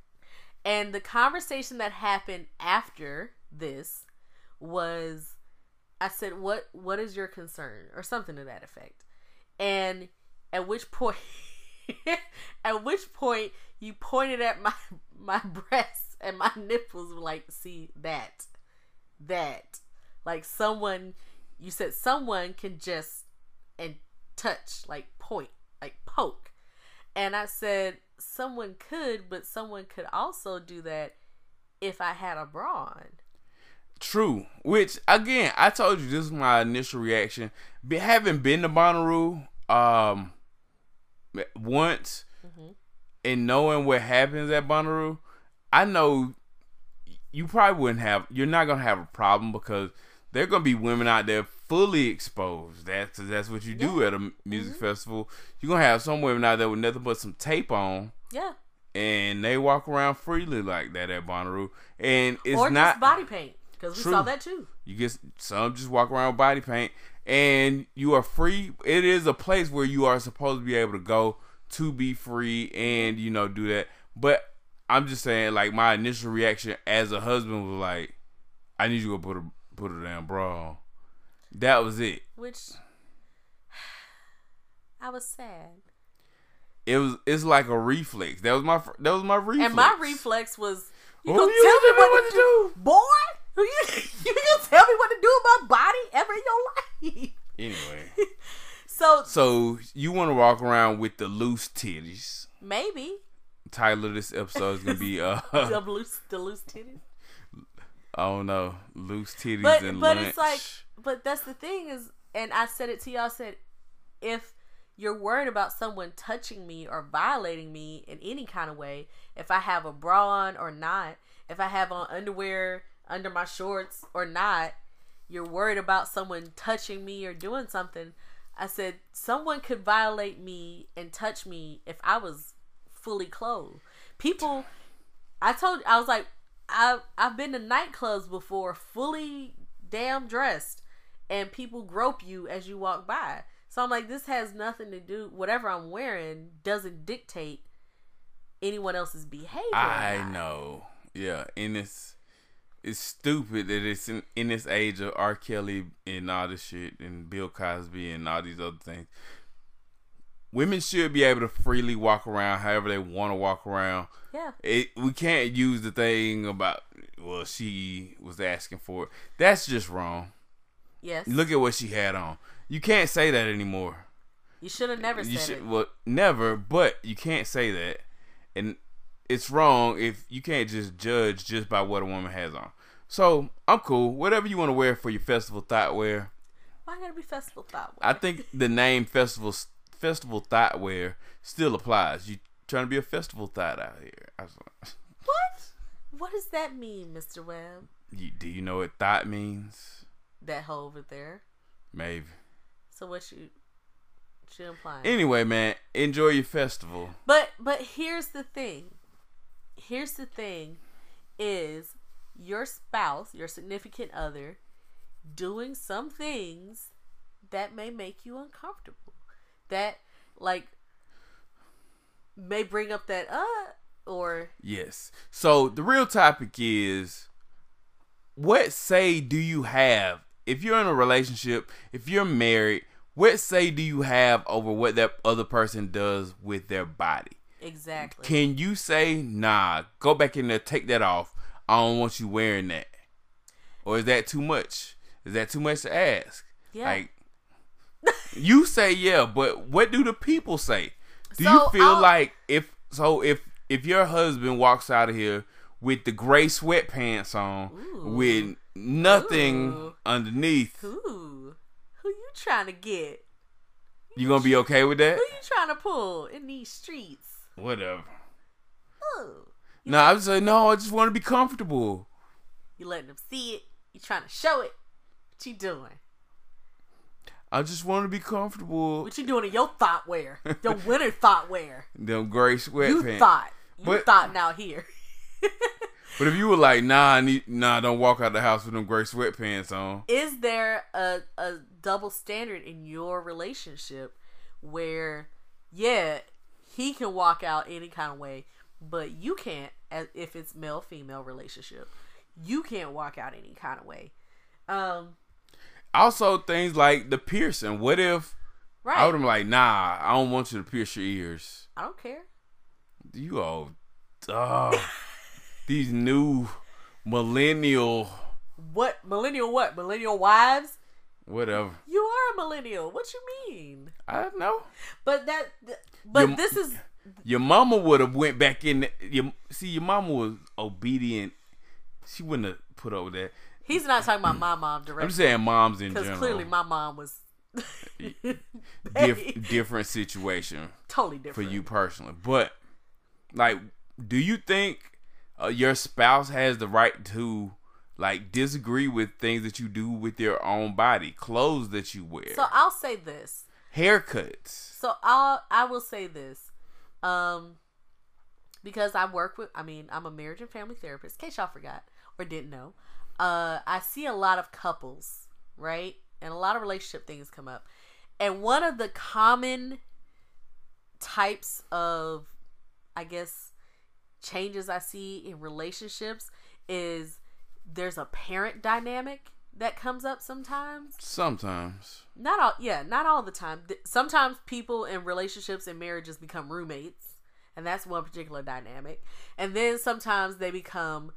And the conversation that happened after this was I said, What what is your concern? or something to that effect. And at which point <laughs> at which point you pointed at my my breasts and my nipples were like, see that. That. Like someone you said someone can just and touch, like point, like poke. And I said someone could, but someone could also do that if I had a bra on. True. Which again, I told you this is my initial reaction. Be, having been to Bonnaroo um once and knowing what happens at Bonnaroo, I know you probably wouldn't have you're not gonna have a problem because there are gonna be women out there fully exposed. That's that's what you do at a music mm-hmm. festival. You're gonna have some women out there with nothing but some tape on Yeah. and they walk around freely like that at Bonnaroo. And it's or not just body paint. Because we saw that too. you get some just walk around with body paint, and you are free. It is a place where you are supposed to be able to go to be free and you know do that. But I'm just saying, like my initial reaction as a husband was like, I need you to put a put a damn bra on. That was it. Which I was sad. It was. It's like a reflex. That was my. That was my reflex. And my reflex was you Oh, gonna you tell me me what, to do, boy? Who you <laughs> you gonna tell me what to do with my body ever in your life? Anyway, <laughs> So so you want to walk around with the loose titties? maybe Title of this episode is gonna be uh. <laughs> the loose the loose titties. I don't know, loose titties But and but lunch. it's like but that's the thing is and I said it to y'all said if you're worried about someone touching me or violating me in any kind of way, if I have a bra on or not, if I have on underwear under my shorts or not, you're worried about someone touching me or doing something. I said someone could violate me and touch me if I was fully clothed. People I told I was like I I've been to nightclubs before fully damn dressed and people grope you as you walk by. So I'm like this has nothing to do whatever I'm wearing doesn't dictate anyone else's behavior. I know, yeah, and it's it's stupid that it's in, in this age of R. Kelly and all this shit and Bill Cosby and all these other things. Women should be able to freely walk around however they want to walk around. Yeah. It, we can't use the thing about well she was asking for it. That's just wrong. Yes. Look at what she had on. You can't say that anymore. you should have never you said should it. well never but you can't say that and it's wrong if you can't just judge just by what a woman has on so i'm cool whatever you want to wear for your festival thought wear Why gotta be festival thought? i think the name festival festival thought wear still applies you trying to be a festival thought out here I was- <laughs> what? What does that mean, Mr. Webb? you, do you know what thought means That hoe over there. maybe So what you should imply? anyway man enjoy your festival But but here's the thing. Here's the thing is your spouse, your significant other doing some things that may make you uncomfortable. That like may bring up that uh or Yes. So the real topic is what say do you have if you're in a relationship, if you're married, what say do you have over what that other person does with their body? exactly. Can you say, nah, go back in there, take that off. I don't want you wearing that. Or is that too much? Is that too much to ask? Yeah. Like you say yeah, but what do the people say? Do So, you feel I'll- like if so if if your husband walks out of here with the gray sweatpants on Ooh. with nothing Ooh. underneath, Who? Who you trying to get? you gonna be okay with that? Who you trying to pull in these streets? Whatever. oh. No, I was like, no, I just want to be comfortable. You letting them see it. You trying to show it. What you doing? I just want to be comfortable. What you doing in your thought wear? Your <laughs> winter thought wear. Them gray sweatpants. You thought. You But- thought now here. <laughs> But if you were like, nah, I need, nah, don't walk out the house with them gray sweatpants on. Is there a, a double standard in your relationship where, yeah, he can walk out any kind of way, but you can't, as if it's male female relationship, you can't walk out any kind of way. Um, Also, things like the piercing. What if right. I would have been like, nah, I don't want you to pierce your ears. I don't care. You all, uh, <laughs> these new millennial, What millennial? What millennial wives? whatever. You are a millennial. What you mean? I don't know. But that, but Your- this is Your mama would have went back in. The, your, see, your mama was obedient. She wouldn't have put up with that. He's not talking about my mom directly. I'm saying, moms in general. because clearly my mom was <laughs> Dif- different situation totally different for you personally. But like, do you think uh, your spouse has the right to like disagree with things that you do with your own body, clothes that you wear, So I'll say this. haircuts? So I'll I will say this. Um because I work with I mean, I'm a marriage and family therapist, in case y'all forgot or didn't know. Uh I see a lot of couples, right? And a lot of relationship things come up. And one of the common types of I guess changes I see in relationships is there's a parent dynamic that comes up sometimes Sometimes. not all yeah not all the time sometimes people in relationships and marriages become roommates and that's one particular dynamic and then sometimes they become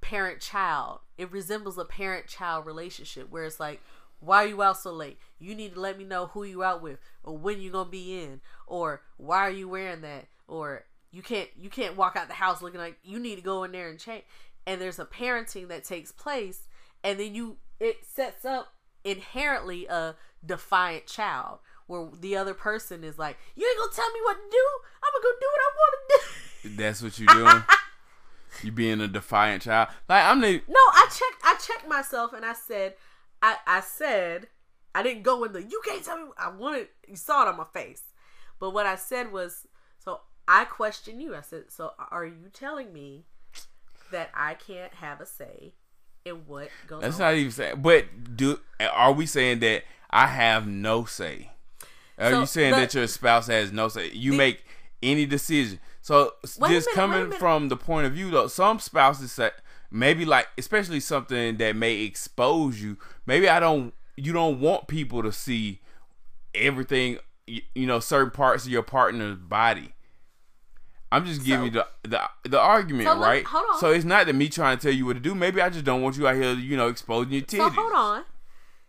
parent child it resembles a parent child relationship where it's like why are you out so late? You need to let me know who you out with or when you gonna be in or why are you wearing that or you can't you can't walk out the house looking like you need to go in there and change. And there's a parenting that takes place and then you it sets up inherently a defiant child where the other person is like you ain't gonna tell me what to do? I'm gonna go do what i want to do. That's what you're doing. <laughs> you being a defiant child. Like I'm the no i checked i checked myself and i said i i said i didn't go in the you can't tell me i wanted you saw it on my face but what i said was so i questioned you i said so are you telling me that i can't have a say in what goes That's on not even saying. But do are we saying that I have no say? Are So, you saying but- that your spouse has no say? You The- make any decision. So Wait just minute, coming from the point of view though, some spouses say maybe like especially something that may expose you. Maybe I don't. You don't want people to see everything. You, you know, certain parts of your partner's body. I'm just giving you the, the the argument, So right? hold on. So it's not that me trying to tell you what to do. Maybe I just don't want you out here, you know, exposing your titties. So hold on.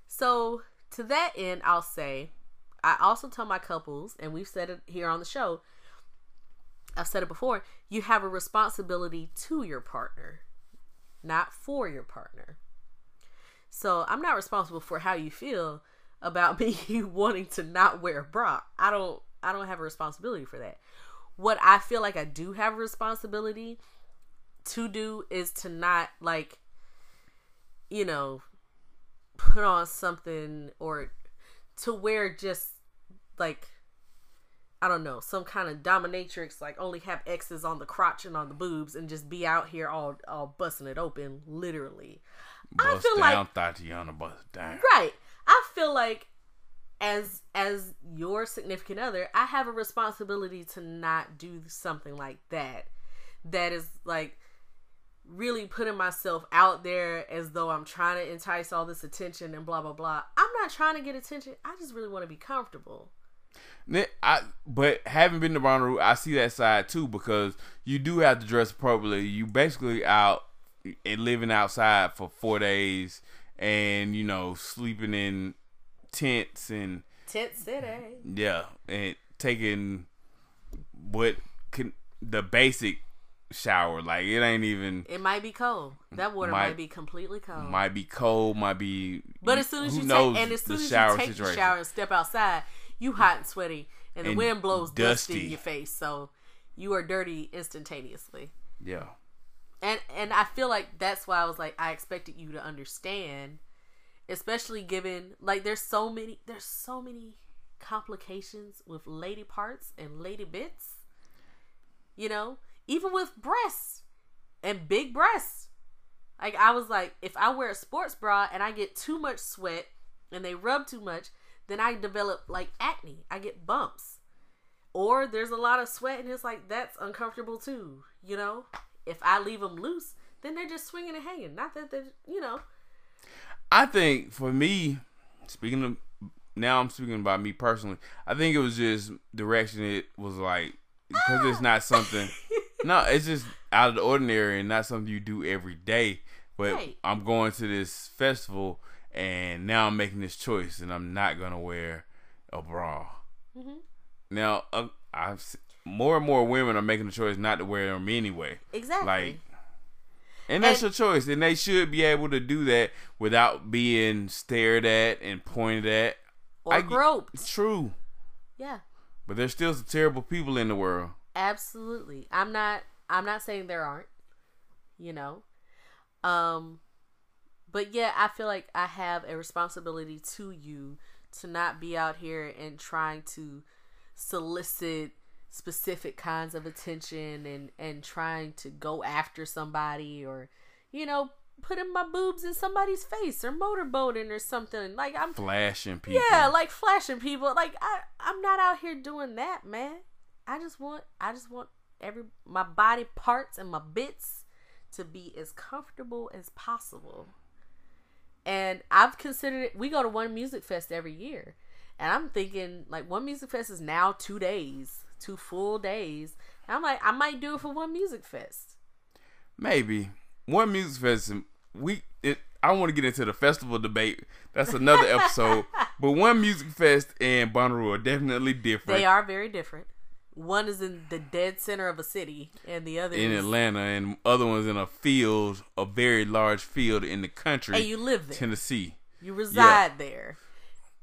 So to that end, I'll say, I also tell my couples, and we've said it here on the show. I've said it before. You have a responsibility to your partner, not for your partner. So I'm not responsible for how you feel about <laughs> me wanting to not wear a bra. I don't. I don't have a responsibility for that. What I feel like I do have a responsibility to do is to not like you know, put on something or to wear just like I don't know, some kind of dominatrix, like only have X's on the crotch and on the boobs and just be out here all all busting it open, literally. I Bust feel down, like Thotiana, bust down. right. I feel like as as your significant other, I have a responsibility to not do something like that. That is like really putting myself out there as though I'm trying to entice all this attention and blah blah blah. I'm not trying to get attention. I just really want to be comfortable. I, but having been to Bonnaroo, I see that side too because you do have to dress appropriately. You basically out and living outside for four days, and you know sleeping in tents and Tent city. yeah, and taking what can the basic shower like it ain't even It might be cold. That water Might- might, be completely cold. might be cold, might be. But as soon as you take and as the soon as shower you take the situation. shower and step outside, you hot and sweaty, and the And wind blows dust dusty. in your face. So you are dirty instantaneously. Yeah. And and I feel like that's why I was like I expected you to understand, especially given like there's so many there's so many complications with lady parts and lady bits. You know, even with breasts and big breasts. Like I was like, if I wear a sports bra and I get too much sweat and they rub too much, then I develop like acne. I get bumps. Or there's a lot of sweat and it's like that's uncomfortable too, you know? If I leave them loose, then they're just swinging and hanging. Not that they're, you know. I think for me, speaking of now, I'm speaking about me personally. I think it was just direction. It was like because it's not something. <laughs> no, it's just out of the ordinary and not something you do every day. But Right. I'm going to this festival and now I'm making this choice and I'm not gonna wear a bra. Mhm. Now, uh, I've more and more women are making the choice not to wear them anyway. Exactly. Like, and that's And- your choice, and they should be able to do that without being stared at and pointed at. or I groped. True, Yeah. but there's still some terrible people in the world. Absolutely. I'm not I'm not saying there aren't, you know. Um but yeah, I feel like I have a responsibility to you to not be out here and trying to solicit specific kinds of attention and and trying to go after somebody or you know, putting my boobs in somebody's face or motorboating or something. Like I'm Flashing people. yeah, like flashing people. Like I, I'm not out here doing that, man. I just want, I just want every my body parts and my bits to be as comfortable as possible. And I've considered it. We go to one music fest every year, and I'm thinking like one music fest is now two days, two full days. And I'm like, I might do it for one music fest. maybe one music festival. We it. I want to get into the festival debate. That's another episode. <laughs> but one music fest and Bonnaroo are definitely different. They are very different. One is in the dead center of a city, and the other in is Atlanta, and other ones in a field, a very large field in the country, and you live there. Tennessee. You reside there.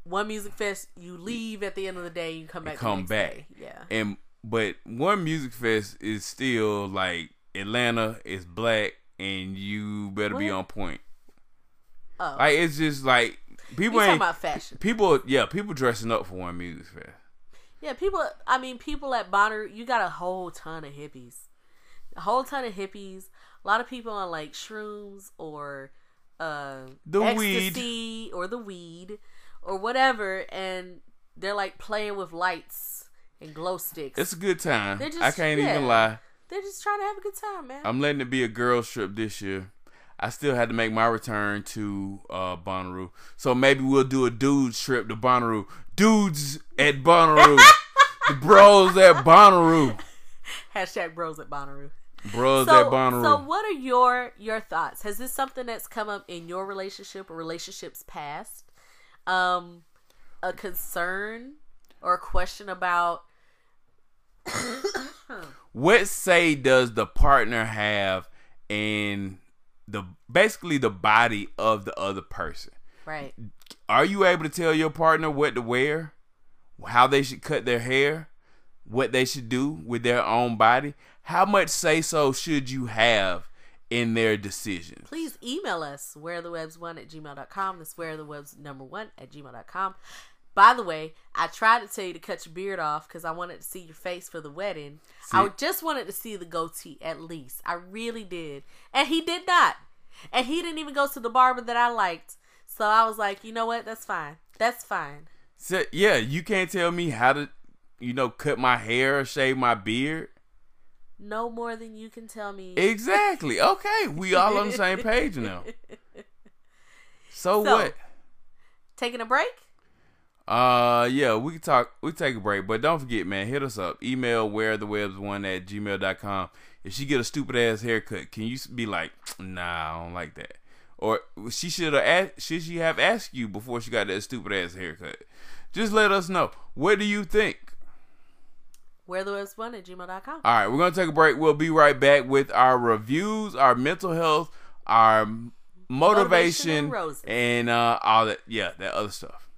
One music fest, you leave at the end of the day, you come back. the come back. day. Yeah. And but one music fest is still like Atlanta is black, and you better be on point. Oh, Like it's just like people talking ain't about fashion. people. Yeah, people dressing up for one music fest. Yeah, people. I mean, people at Bonner, you got a whole ton of hippies, a whole ton of hippies. A lot of people on like shrooms or uh, The weed. ecstasy or the weed or whatever, and they're like playing with lights and glow sticks. It's a good time. Just- I can't yeah. even lie. they're just trying to have a good time, man. I'm letting it be a girls trip this year. I still had to make my return to uh, Bonnaroo. So maybe we'll do a dudes trip to Bonnaroo. Dudes at Bonnaroo. <laughs> the bros at Bonnaroo. Hashtag bros at Bonnaroo. Bros so, at Bonnaroo. so what are your your thoughts? Has this something that's come up in your relationship or relationships past? Um, a concern or a question about <coughs> what say does the partner have in the basically the body of the other person? right? Are you able to tell your partner what to wear, how they should cut their hair, what they should do with their own body? How much say so should you have in their decisions? Please email us wherethewebbs1 at gmail.com. That's wherethewebs number one at gmail.com. By the way, I tried to tell you to cut your beard off because I wanted to see your face for the wedding. I just wanted to see the goatee at least. I really did. And he did not. And he didn't even go to the barber that I liked. So I was like, you know what? That's fine. That's fine. So, yeah, you can't tell me how to, you know, cut my hair or shave my beard. No more than you can tell me. Exactly. Okay, we all on the same page now. <laughs> So, So- what? Taking a break? Uh yeah, we can talk we take a break, but don't forget, man, hit us up. Email where the webbs one at gmail.com. If she get a stupid ass haircut, can you be like, nah, I don't like that? Or she should have asked should she have asked you before she got that stupid ass haircut? Just let us know. What do you think? Where the webbs one at gmail.com. All right, we're gonna take a break. We'll be right back with our reviews, our mental health, our Motivation motivation, and and uh, all that. Yeah, that other stuff.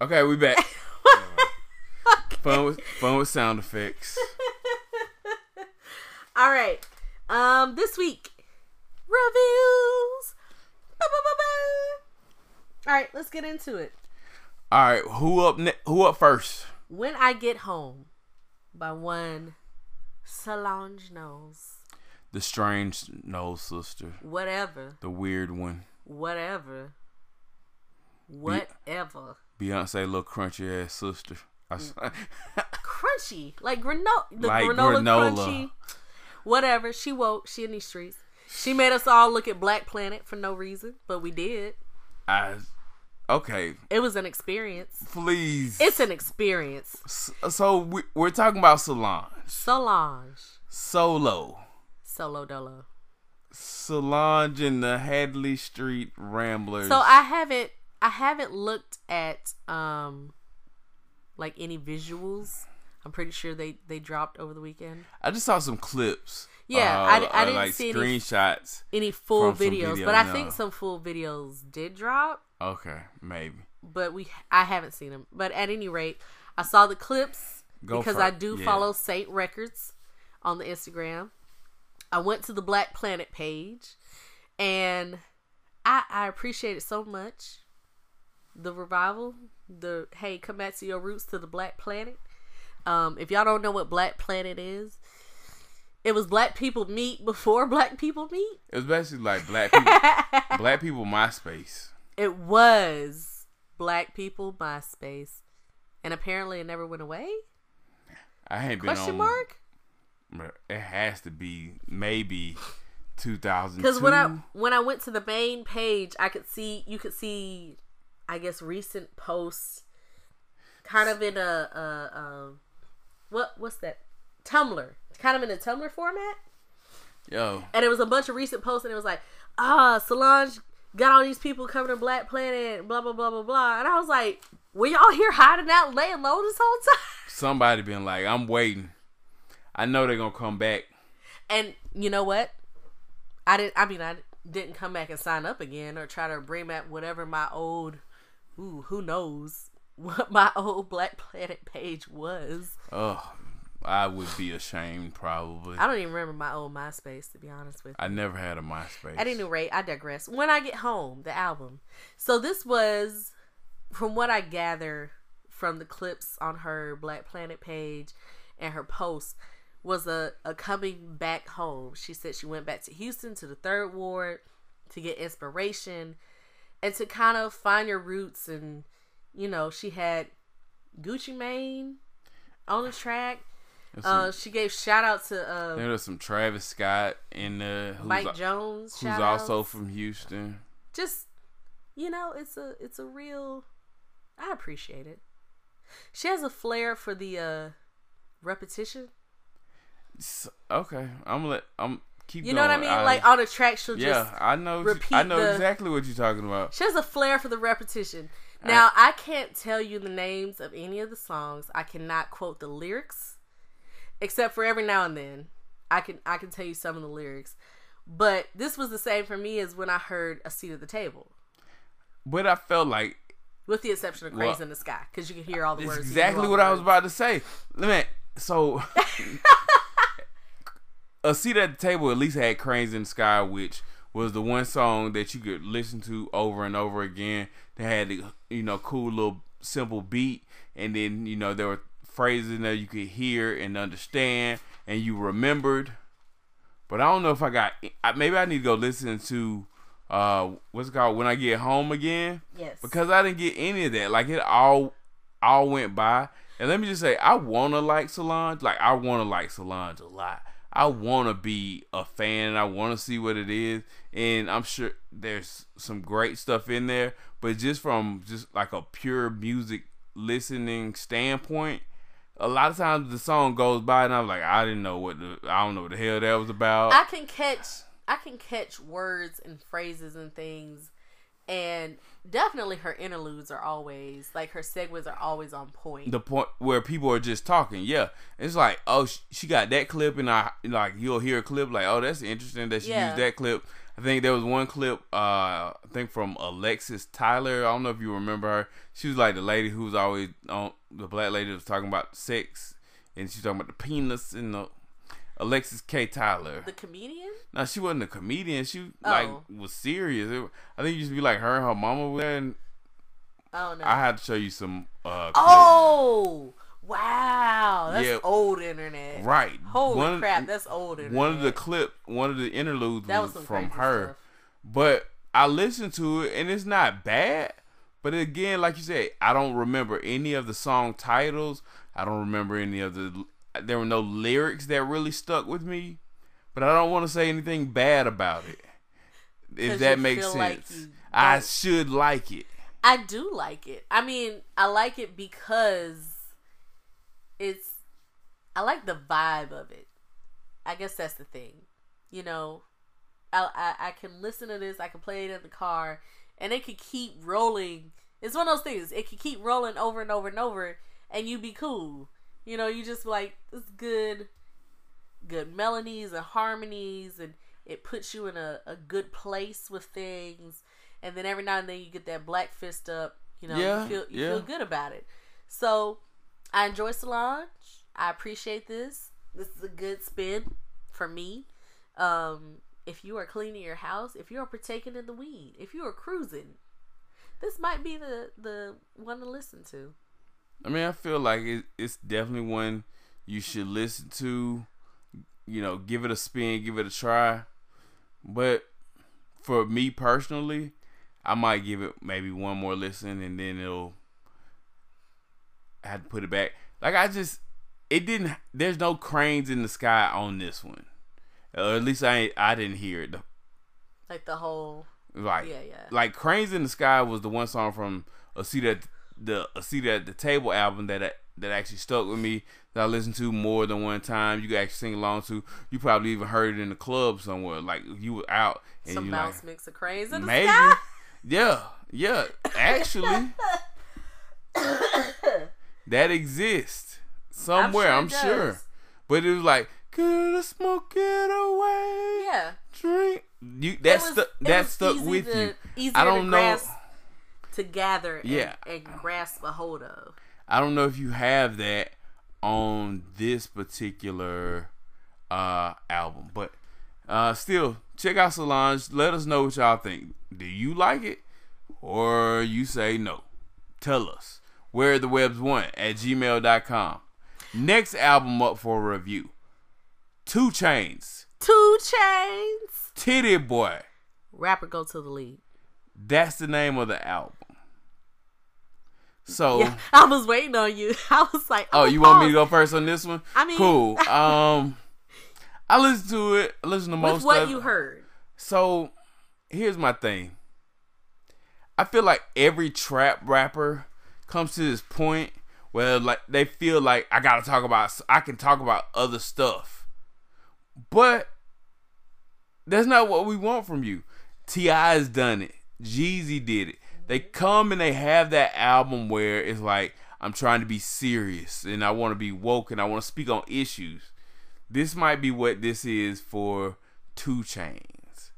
Okay, we back. <laughs> Fun with fun with sound effects. <laughs> All right. Um, this week reviews. Ba-ba-ba-ba. All right, let's get into it. All right, who up? Ne- who up first? When I Get Home by one Solange Knowles. The strange Knowles sister, Whatever. the weird one. Whatever. Whatever. Beyonce, little crunchy ass sister. S- mm. Crunchy. Like granola. The Like granola, granola. crunchy. Whatever. She woke. She in these streets. She made us all look at Black Planet for no reason, but we did. I, okay, It was an experience. please. It's an experience. S- so we, we're talking about Solange, Solange. Solo, Solo Dolo. Solange and the Hadley Street Ramblers. So I haven't I haven't looked at um like any visuals. I'm pretty sure they they dropped over the weekend. I just saw some clips. Yeah, uh, I I uh, didn't like see any- screenshots. Any full videos, video, but I no. think some full videos did drop, Okay, maybe. but we I haven't seen them. But at any rate, I saw the clips Go because I do Yeah. follow Saint Records on the Instagram. I went to the Black Planet page, and I I appreciate it so much. The revival, the hey, come back to your roots to the Black Planet. Um, if y'all don't know what Black Planet is, it was Black people meet before <laughs> Black people meet. It was basically like black people, <laughs> black people MySpace. It was Black people MySpace, and apparently it never went away. I ain't been Question on. mark? It has to be maybe 2002. Because when I when I went to the main page, I could see you could see, I guess recent posts, kind of in a, a um, what what's that Tumblr, kind of in a Tumblr format, yo, and it was a bunch of recent posts, and it was like, ah, Solange got all these people coming to Black Planet, blah blah blah blah blah, and I was like, were y'all here hiding out, laying low this whole time? <laughs> somebody been like, I'm waiting. I know they're gonna come back. And you know what? I didn't. I mean, I didn't come back and sign up again or try to bring back whatever my old. Ooh, who knows <laughs> what my old Black Planet page was? Oh, I would be ashamed probably. I don't even remember my old MySpace to be honest with. you. I never had a MySpace. At any rate, I digress. When I get home, the album. So this was, from what I gather from the clips on her Black Planet page and her posts, was a, a coming back home. She said she went back to Houston to the third ward to get inspiration and to kind of find your roots and you know, she had Gucci Mane on the track. There's some- Uh, she gave shout out to uh, There's some Travis Scott in there who's, Mike Jones. who's also outs. from Houston. just you know it's a it's a real i appreciate it she has a flair for the uh repetition S- Okay, I'm let I'm keep. you know what i going. mean like on a track she'll yeah, just I know. repeat I know the- exactly what you're talking about. she has a flair for the repetition now I can't tell you the names of any of the songs i cannot quote the lyrics except for every now and then i can i can tell you some of the lyrics but this was the same for me as when i heard a seat at the table But I felt like with the exception of crazy Well, in the sky because you can hear all the words exactly what I was about to say. Let me. So, <laughs> a seat at the table at least had "Cranes in the Sky," which was the one song that you could listen to over and over again. They had the you know cool little simple beat, and then you know there were phrases in there you could hear and understand, and you remembered. But I don't know if I got. Maybe I need to go listen to uh what's it called when I get home again yes because I didn't get any of that. Like it all all went by. And let me just say, I wanna like Solange. Like I wanna like Solange a lot. I wanna be a fan. I wanna see what it is. And I'm sure there's some great stuff in there. But just from just like a pure music listening standpoint, a lot of times the song goes by and I'm like, I didn't know what the I don't know what the hell that was about. I can catch I can catch words and phrases and things and definitely her interludes are always like her segues are always on point. the point where people are just talking. Yeah, it's like, oh, she got that clip, and I like you'll hear a clip like, oh, that's interesting that she Yeah. used that clip. I think there was one clip, uh, I think from Alexis Tyler. I don't know if you remember her. She was like the lady who was always on the black lady was talking about sex, and she's talking about the penis and the Alexis K. Tyler. The comedian? No, she wasn't a comedian. She like Oh. was serious. It, I think it used to be like her and her mama were there, and I don't know. I had to show you some. Uh, oh, wow. That's Yeah. old internet. right. Holy One crap, that's old internet. One of the clip, one of the interludes that was, was from her. stuff. But I listened to it and it's not bad. But again, like you said, I don't remember any of the song titles. I don't remember any of the. There were no lyrics that really stuck with me. But I don't want to say anything bad about it. If that makes like sense, you I should like it. I do like it. I mean, I like it because it's I like the vibe of it. I guess that's the thing. You know, I, I I can listen to this. I can play it in the car, and it could keep rolling. It's one of those things. It could keep rolling over and over and over, and you'd be cool. You know, you just like it's good, good melodies and harmonies, and it puts you in a, a good place with things. And then every now and then you get that black fist up. You know, Yeah, you feel you yeah. feel good about it. So I enjoy Solange. I appreciate this. This is a good spin for me. Um, if you are cleaning your house, if you are partaking in the weed, if you are cruising, this might be the the one to listen to. I mean, I feel like it, it's definitely one you should listen to. You know, give it a spin, give it a try. But for me personally, I might give it maybe one more listen and then it'll. I had to put it back. Like I just, it didn't. There's no cranes in the sky on this one, or at least I ain't, I didn't hear it. Like the whole Like, Yeah, yeah. like "Cranes in the Sky" was the one song from a seat at the a seat at the table album that that actually stuck with me. That I listened to more than one time. You could actually sing along to. You probably even heard it in the club somewhere. Like you were out and some you bounce like mix of in maybe, yeah, yeah. Actually, <coughs> that exists somewhere. I'm sure sure. it does. But it was like, could I smoke it away? Yeah. Drink. You that It stuck. That stuck with to- you. I don't know. To gather and, Yeah. and grasp a hold of. I don't know if you have that on this particular uh album, but uh still check out Solange. Let us know what y'all think. Do you like it? Or you say no. Tell us. Where the webbs one at gmail.com. Next album up for review. 2 Chainz. 2 Chainz. Tity Boi. Rapper go to the lead. That's the name of the album. So Yeah, <laughs> I was waiting on you. <laughs> I was like, Oh, I'ma you want me to go first on this one? I mean- cool. <laughs> Um, I listened to it. I listened to most what of you heard? So, here's my thing. I feel like every trap rapper comes to this point where like they feel like I gotta talk about. I can talk about other stuff, but that's not what we want from you. T.I. has done it. Jeezy did it. They come and they have that album where it's like I'm trying to be serious and I want to be woke and I want to speak on issues. This might be what this is for 2 Chainz,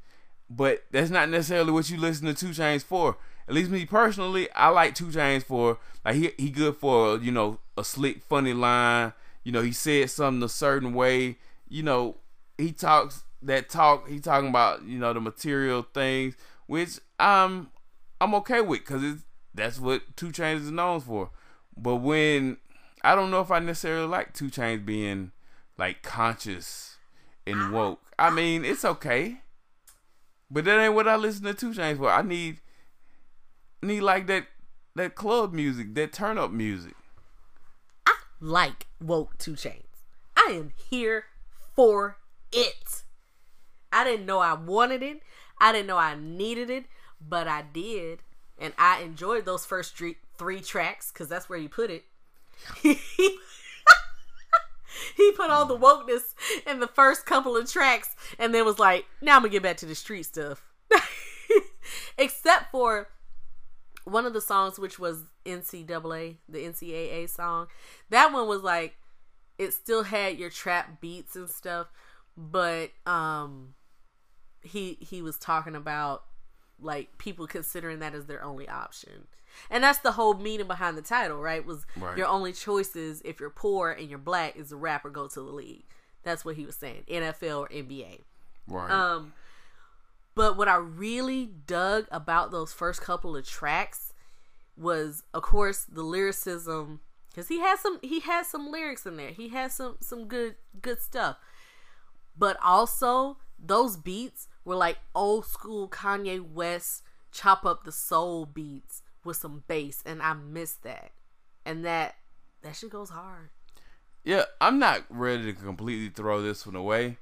but that's not necessarily what you listen to 2 Chainz for. At least me personally, I like 2 Chainz for like he he good for you know a slick funny line. You know he said something a certain way. You know he talks that talk. He talking about you know the material things, which I'm I'm okay with because it's that's what 2 Chainz is known for. But when I don't know if I necessarily like 2 Chainz being like conscious and uh-huh. woke. I mean, it's okay, but that ain't what I listen to Two Chains for. I need I need like that that club music, that turn up music. I like woke 2 Chainz. I am here for it. I didn't know I wanted it. I didn't know I needed it, but I did, and I enjoyed those first three, three tracks because that's where you put it. <laughs> he put all the wokeness in the first couple of tracks and then was like, now I'm gonna get back to the street stuff. <laughs> Except for one of the songs, which was NCAA, the NCAA song. That one was like, it still had your trap beats and stuff, but um, he he was talking about like people considering that as their only option. And that's the whole meaning behind the title, right? Was Right. your only choices if you're poor and you're black is a rapper go to the league. That's what he was saying. NFL or NBA. Right. Um, but what I really dug about those first couple of tracks was, of course, the lyricism because he has some he has some lyrics in there. He has some some good good stuff, but also those beats were like old school Kanye West chop up the soul beats with some bass, and I miss that. And that that shit goes hard. yeah, I'm not ready to completely throw this one away.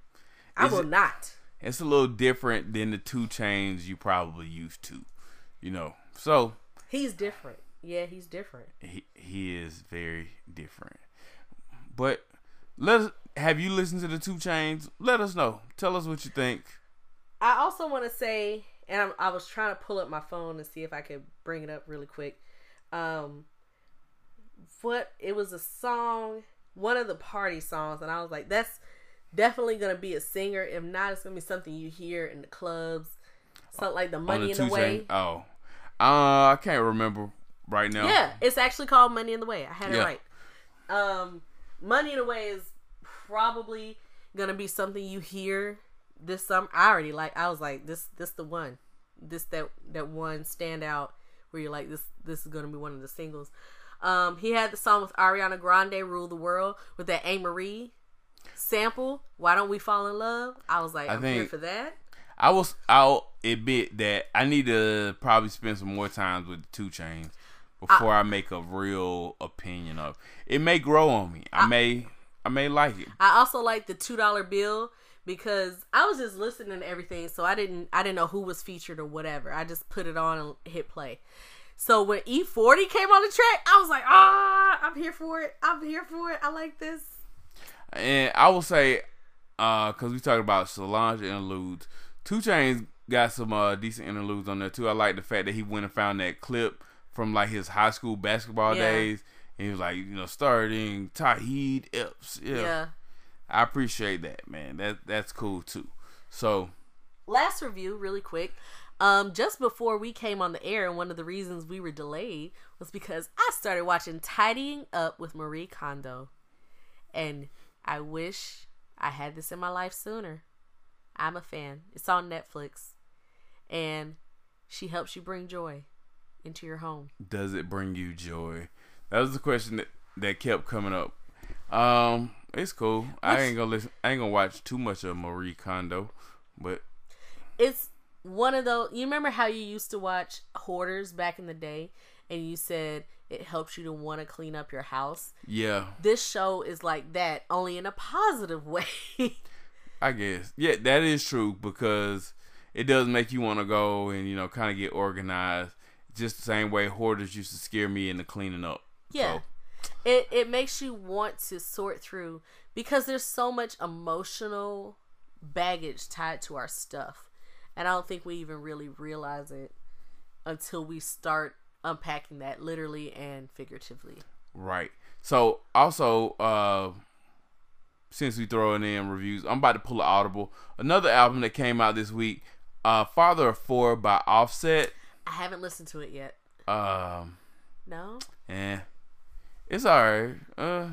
I will not. It's a little different than the 2 Chainz you probably used to, you know. So He's different. Yeah, he's different. he he is very different. But let us have you listened to the 2 Chainz? Let us know. Tell us what you think. I also want to say, and I'm, I was trying to pull up my phone and see if I could bring it up really quick. Um, what it was a song, one of the party songs, and I was like, that's definitely gonna be a singer. If not, it's gonna be something you hear in the clubs, something like the Money the in the Way. chain. Oh, uh, I can't remember right now. Yeah, it's actually called Money in the Way. I had it right. Um, Money in the Way is probably gonna be something you hear this summer. I already like. I was like, this, this the one. This that that one standout where you're like, this, this is gonna be one of the singles. Um, he had the song with Ariana Grande, "Rule the World," with that Amerie sample. Why don't we fall in love? I was like, I I'm here for that. I was. I'll admit that I need to probably spend some more times with 2 Chainz before I, make a real opinion of. It may grow on me. I, may. I may like it. I also like the two dollar bill because I was just listening to everything, so I didn't I didn't know who was featured or whatever. I just put it on and hit play. So when E40 came on the track, I was like, ah, I'm here for it. I'm here for it. I like this. And I will say, uh, cause we talked about Solange interludes. 2 Chainz got some uh decent interludes on there too. I like the fact that he went and found that clip from like his high school basketball Yeah. days. And he was like, you know, starting Tauheed Epps. Yeah. Yeah. I appreciate that, man. That that's cool too. So Last review, really quick. Um, just before we came on the air, and one of the reasons we were delayed was because I started watching Tidying Up with Marie Kondo. And I wish I had this in my life sooner. I'm a fan. It's on Netflix. And she helps you bring joy into your home. does it bring you joy? That was the question that, that kept coming up. Um, it's cool. I ain't gonna listen. I ain't gonna watch too much of Marie Kondo, but It's one of those. You remember how you used to watch Hoarders back in the day, and you said it helps you to want to clean up your house. yeah, This show is like that, only in a positive <laughs> way. I guess. Yeah, that is true because it does make you want to go and you know kind of get organized. Just the same way hoarders used to scare me into cleaning up. yeah. So, It it makes you want to sort through because there's so much emotional baggage tied to our stuff. And I don't think we even really realize it until we start unpacking that literally and figuratively. Right. So also, uh since we throwing in reviews, I'm about to pull an audible. Another album that came out this week, uh Father of Four by Offset. I haven't listened to it yet. Um No? eh. It's alright. Uh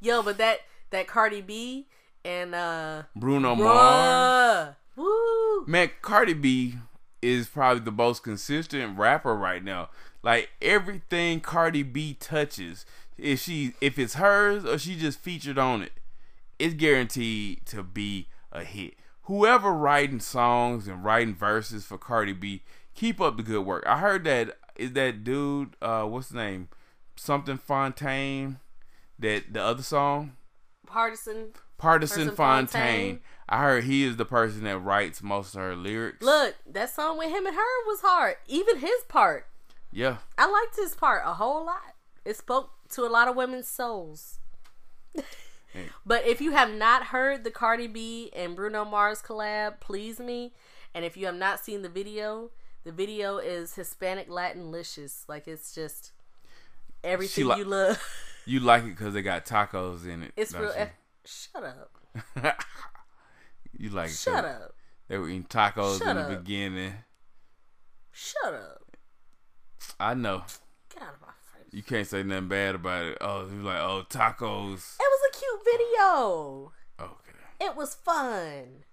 Yo, but that that Cardi B and uh Bruno Mars. Woo! Man, Cardi B is probably the most consistent rapper right now. Like everything Cardi B touches, if she if it's hers or she just featured on it, it's guaranteed to be a hit. Whoever writing songs and writing verses for Cardi B, keep up the good work. I heard that is that dude, uh, what's his name? Something Fontaine. That the other song? Pardison. Pardison Person Fontaine. Fontaine. I heard he is the person that writes most of her lyrics. Look, that song with him and her was hard. Even his part. Yeah. I liked his part a whole lot. It spoke to a lot of women's souls. <laughs> but if you have not heard the Cardi B and Bruno Mars collab, Please Me, and if you have not seen the video, the video is Hispanic Latin licious. Like it's just everything li- you love. You like it because they got tacos in it. It's real. you? Shut up. <laughs> You like it. Shut up. They were eating tacos Shut in the up. beginning. Shut up. I know. Get out of my face. You can't say nothing bad about it. Oh, you like, oh, tacos. It was a cute video. Okay. It was fun.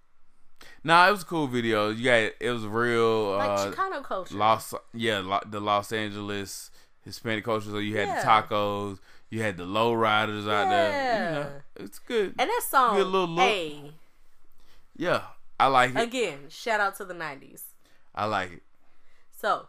Nah, it was a cool video. You got it was real Like uh Chicano culture. Los yeah, Lo- the Los Angeles Hispanic culture. So you had Yeah. the tacos, you had the low riders out there. You Yeah. know, it's good. and that song, Good little look. hey, yeah, I like it. again, shout out to the 90s. I like it. So,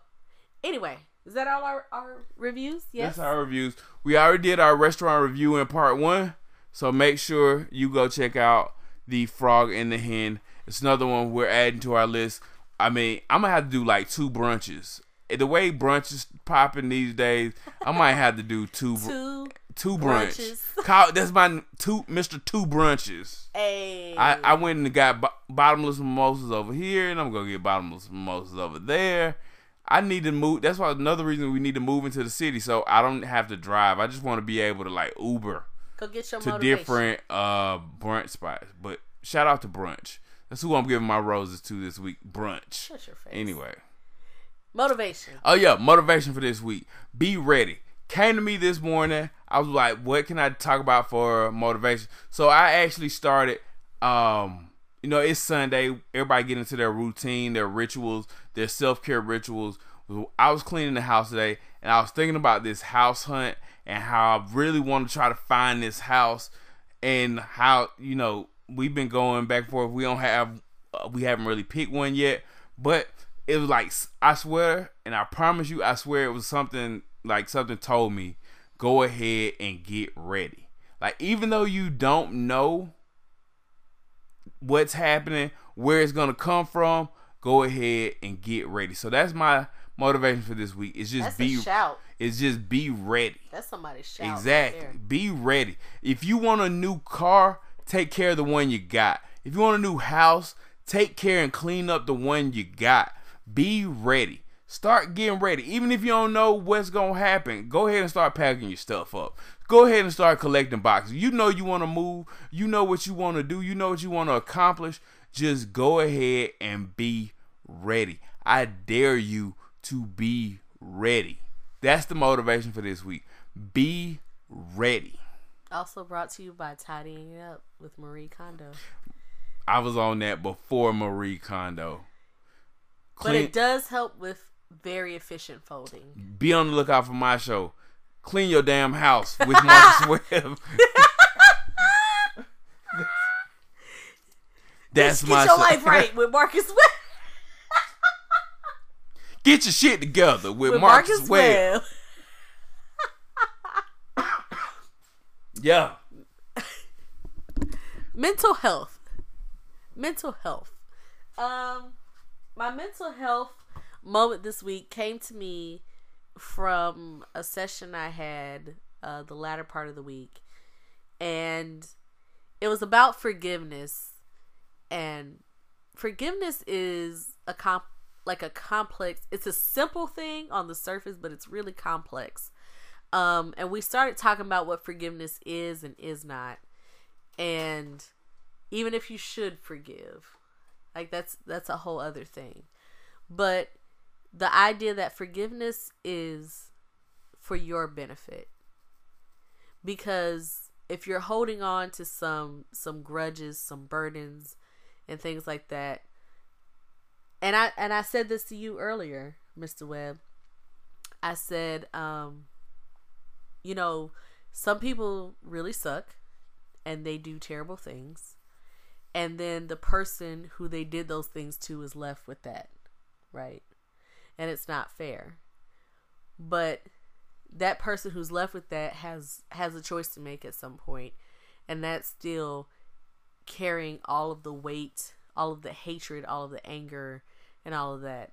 anyway, is that all our, our reviews? Yes. That's our reviews. We already did our restaurant review in part one, so make sure you go check out the Frog and the Hen. It's another one we're adding to our list. I mean, I'm gonna have to do like two brunches. The way brunches popping these days, I might have to do two br- Two. two brunch. brunches. Call, that's my two Mr. Two brunches. I I went and got bo- bottomless mimosas over here, and I'm gonna get bottomless mimosas over there. I need to move. That's why another reason we need to move into the city, so I don't have to drive. I just want to be able to like Uber Go get your to motivation. different uh brunch spots. But shout out to brunch. That's who I'm giving my roses to this week. Brunch. Shut your face. Anyway. Motivation. Oh yeah, motivation for this week. Be ready. Came to me this morning. I was like, what can I talk about for motivation? So I actually started um you know, it's Sunday. Everybody get into their routine, their rituals, their self-care rituals. I was cleaning the house today and I was thinking about this house hunt and how I really want to try to find this house and how, you know, we've been going back and forth. We don't have uh, we haven't really picked one yet, but it was like I swear, and I promise you, I swear it was something like something told me, go ahead and get ready. Like even though you don't know what's happening, where it's gonna come from, go ahead and get ready. So that's my motivation for this week. It's just That's be shout. it's just be ready. That's somebody's shout. right Exactly. there. Be ready. If you want a new car, take care of the one you got. If you want a new house, take care and clean up the one you got. Be ready. Start getting ready. Even if you don't know what's going to happen, go ahead and start packing your stuff up. Go ahead and start collecting boxes. You know you want to move. You know what you want to do. You know what you want to accomplish. Just go ahead and be ready. I dare you to be ready. That's the motivation for this week. Be ready. Also brought to you by Tidying It Up with Marie Kondo. I was on that before Marie Kondo. But it does help with very efficient folding. be on the lookout for my show. Clean your damn house with Marcus <laughs> Webb. That's Get my your show. life right with Marcus Webb. Get your shit together with, with Marcus, Marcus Webb. Webb. Yeah. <laughs> mental health. Mental health. Um my mental health moment this week came to me from a session i had uh the latter part of the week. And it was about forgiveness. And forgiveness is a comp like a complex it's a simple thing on the surface but it's really complex um and we started talking about what forgiveness is and is not. And even if you should forgive like that's that's a whole other thing. But the idea that forgiveness is for your benefit. Because if you're holding on to some some grudges some burdens and things like that and i and i said this to you earlier mr webb. I said um you know some people really suck and they do terrible things. And then the person who they did those things to is left with that right? And it's not fair. But that person who's left with that has has a choice to make at some point and that's still carrying all of the weight all of the hatred all of the anger and all of that.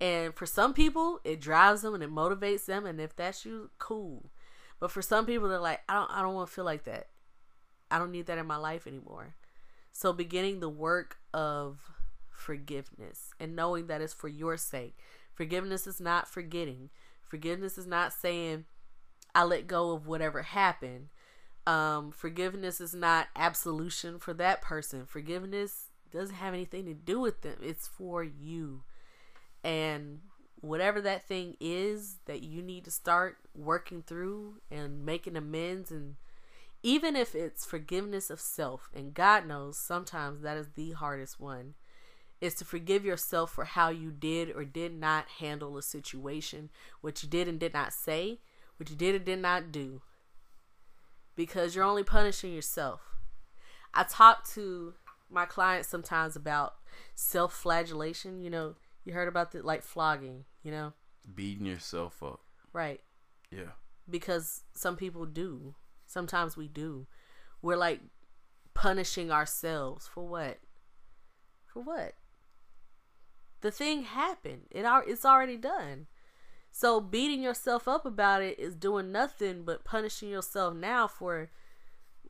And for some people it drives them and it motivates them and if that's you cool but for some people they're like i don't i don't want to feel like that. I don't need that in my life anymore. So beginning the work of forgiveness and knowing that it's for your sake. Forgiveness is not forgetting. Forgiveness is not saying i let go of whatever happened. Um, forgiveness is not absolution for that person. Forgiveness doesn't have anything to do with them. It's for you. And whatever that thing is that you need to start working through and making amends and even if it's forgiveness of self and God knows sometimes that is the hardest one is to forgive yourself for how you did or did not handle a situation, what you did and did not say, what you did and did not do. Because you're only punishing yourself. I talk to my clients sometimes about self flagellation. You know, you heard about the like flogging, you know? Beating yourself up. Right. Yeah. Because some people do. Sometimes we do. We're like punishing ourselves for what? For what? The thing happened. It it's already done. So beating yourself up about it is doing nothing but punishing yourself now for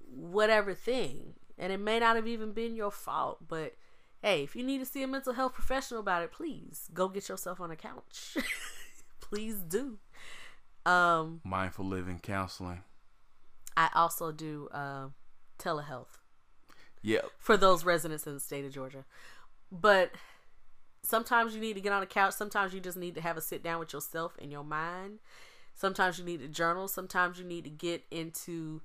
whatever thing. And it may not have even been your fault, but hey, if you need to see a mental health professional about it, please go get yourself on a couch. <laughs> please do. Um, Mindful living counseling. I also do uh, telehealth. Yeah. For those residents in the state of Georgia. But sometimes you need to get on a couch. Sometimes you just need to have a sit down with yourself and your mind. Sometimes you need to journal. Sometimes you need to get into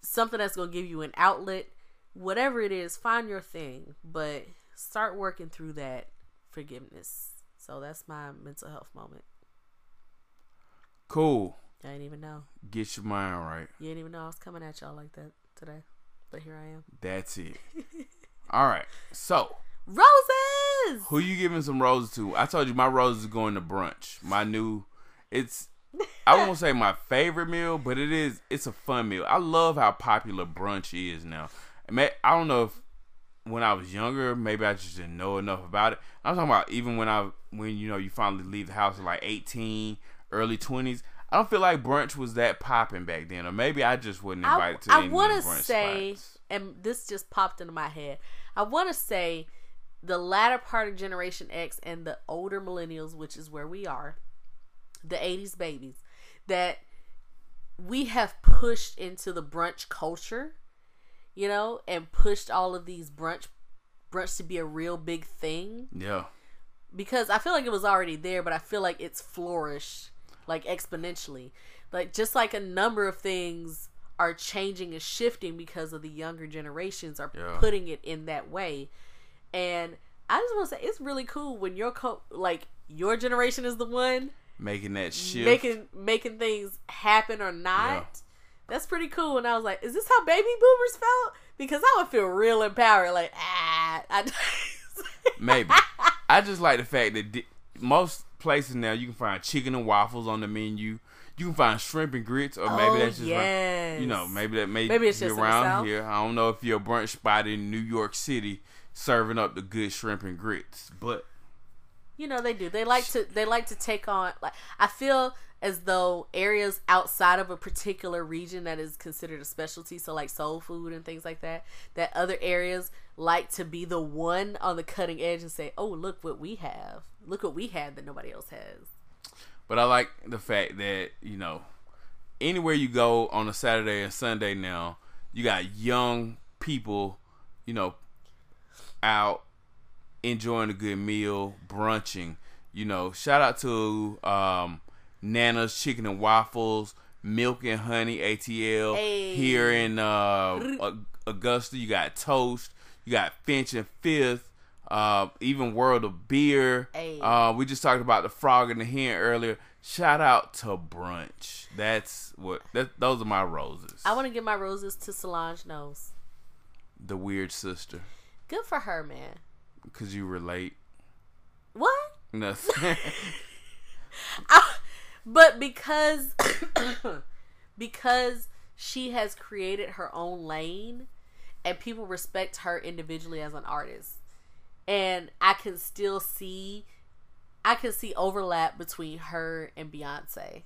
something that's going to give you an outlet. Whatever it is, find your thing. But start working through that forgiveness. So that's my mental health moment. Cool. I didn't even know. Get your mind right. You didn't even know I was coming at y'all like that today. But here I am. That's it. <laughs> All right. So, roses. Who you giving some roses to? I told you my roses is going to brunch. My new it's I won't say my favorite meal, but it is it's a fun meal. I love how popular brunch is now. I don't know if when I was younger, maybe I just didn't know enough about it. I'm talking about even when I when you know you finally leave the house at like 18, early 20s. I don't feel like brunch was that popping back then, or maybe I just wasn't invited I, to. I want to say, spots. and this just popped into my head. I want to say the latter part of Generation X and the older millennials, which is where we are, the 80s babies, that we have pushed into the brunch culture, you know, and pushed all of these brunch brunch to be a real big thing. Yeah. Because I feel like it was already there, but I feel like it's flourished like exponentially. Like just like a number of things are changing and shifting because of the younger generations are yeah. putting it in that way. And I just want to say it's really cool when your co- like your generation is the one making that shift, making making things happen or not. Yeah. That's pretty cool. And I was like, is this how baby boomers felt? Because I would feel real empowered. Like ah, I <laughs> maybe. <laughs> I just like the fact that di- most places now you can find chicken and waffles on the menu. You can find shrimp and grits, or maybe oh, that's just yes. you know maybe that may maybe it's be just around here. I don't know if you're a brunch spot in New York City serving up the good shrimp and grits, but you know they do. They like to they like to take on like I feel as though areas outside of a particular region that is considered a specialty, so like soul food and things like that, that other areas like to be the one on the cutting edge and say, "Oh, look what we have. Look what we have that nobody else has." But I like the fact that, you know, anywhere you go on a Saturday and Sunday now, you got young people, you know, out enjoying a good meal, brunching. You know, shout out to um, Nana's Chicken and Waffles, Milk and Honey ATL hey. here in uh, Augusta. You got Toast, you got Finch and Fifth, uh, even World of Beer. Hey. Uh, we just talked about the Frog and the Hen earlier. Shout out to brunch. That's what. That, those are my roses. I want to give my roses to Solange Knowles, the weird sister. Good for her, man. Cause you relate. What? Nothing. <laughs> <laughs> I, but because <coughs> because she has created her own lane, and people respect her individually as an artist, and I can still see, I can see overlap between her and Beyonce.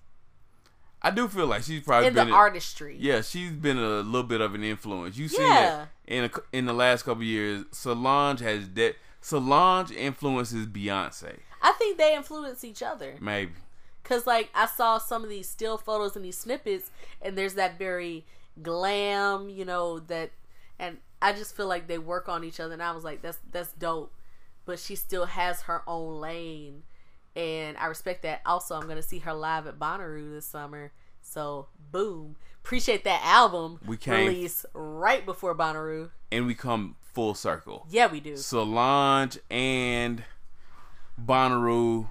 I do feel like she's probably in the artistry. Yeah, she's been a little bit of an influence. You see yeah. that in a, in the last couple years. Solange has that. Solange influences Beyonce. I think they influence each other. Maybe. Cause like I saw some of these still photos and these snippets, and there's that very glam, you know, that, and I just feel like they work on each other, and I was like, that's that's dope. But she still has her own lane, and I respect that. Also, I'm gonna see her live at Bonnaroo this summer. So boom, appreciate that album We came- release right before Bonnaroo. and we come full circle. Yeah, we do. Solange and Bonnaroo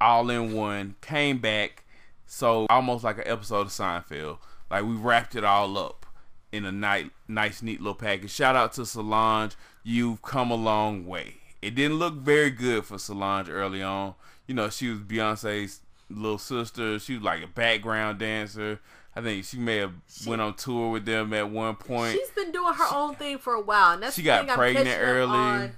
all in one came back. So almost like an episode of Seinfeld. Like we wrapped it all up in a nice, nice, neat little package. Shout out to Solange. You've come a long way. It didn't look very good for Solange early on. You know, she was Beyonce's little sister. She was like a background dancer. I think she may have went on tour with them at one point. She's been doing her own thing for a while, and that's She the got thing I'm pregnant early.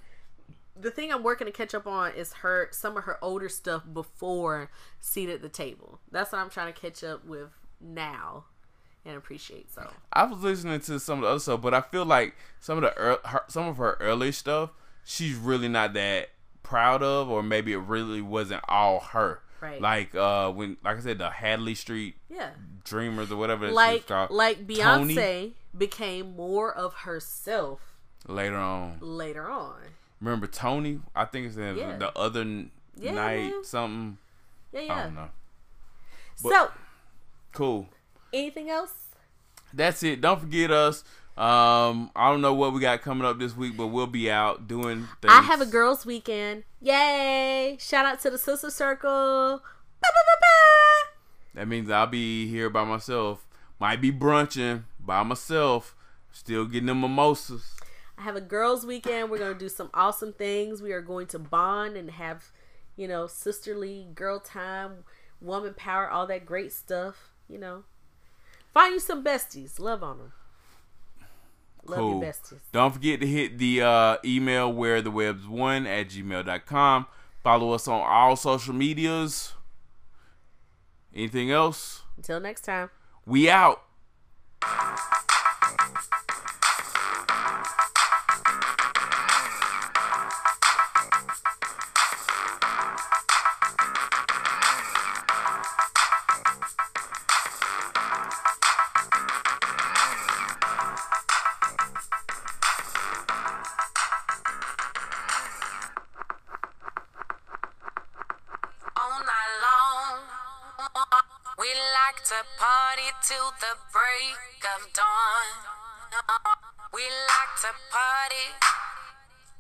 The thing I'm working to catch up on is her some of her older stuff before seat at the table. That's what I'm trying to catch up with now and appreciate. So I was listening to some of the other stuff, but I feel like some of the ear her, some of her early stuff, she's really not that proud of, or maybe it really wasn't all her. Right. Like uh, when, like I said, the Hadley Street yeah, Dreamers or whatever like like Tony. Beyonce became more of herself later on. later on. Remember Tony? I think it's in Yeah. the other Yeah, night man. something. Yeah, yeah. I don't know. so Cool. anything else? That's it. Don't forget us. Um, I don't know what we got coming up this week, but we'll be out doing things. I have a girls' weekend. Yay! Shout out to the sister circle. Ba, ba, ba, ba. That means I'll be here by myself. Might be brunching by myself. Still getting the mimosas. I have a girls' weekend. We're gonna do some awesome things. We are going to bond and have, you know, sisterly girl time, woman power, all that great stuff. You know, find you some besties. Love on them. Love Cool. your besties. Don't forget to hit the uh, email where the web's one at gmail.com. Follow us on all social medias. Anything else? Until next time. We out. Till the break of dawn. We like to party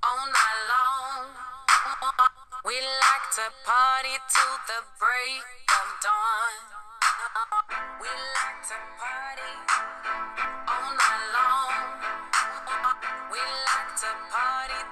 all night long. We like to party till the break of dawn. We like to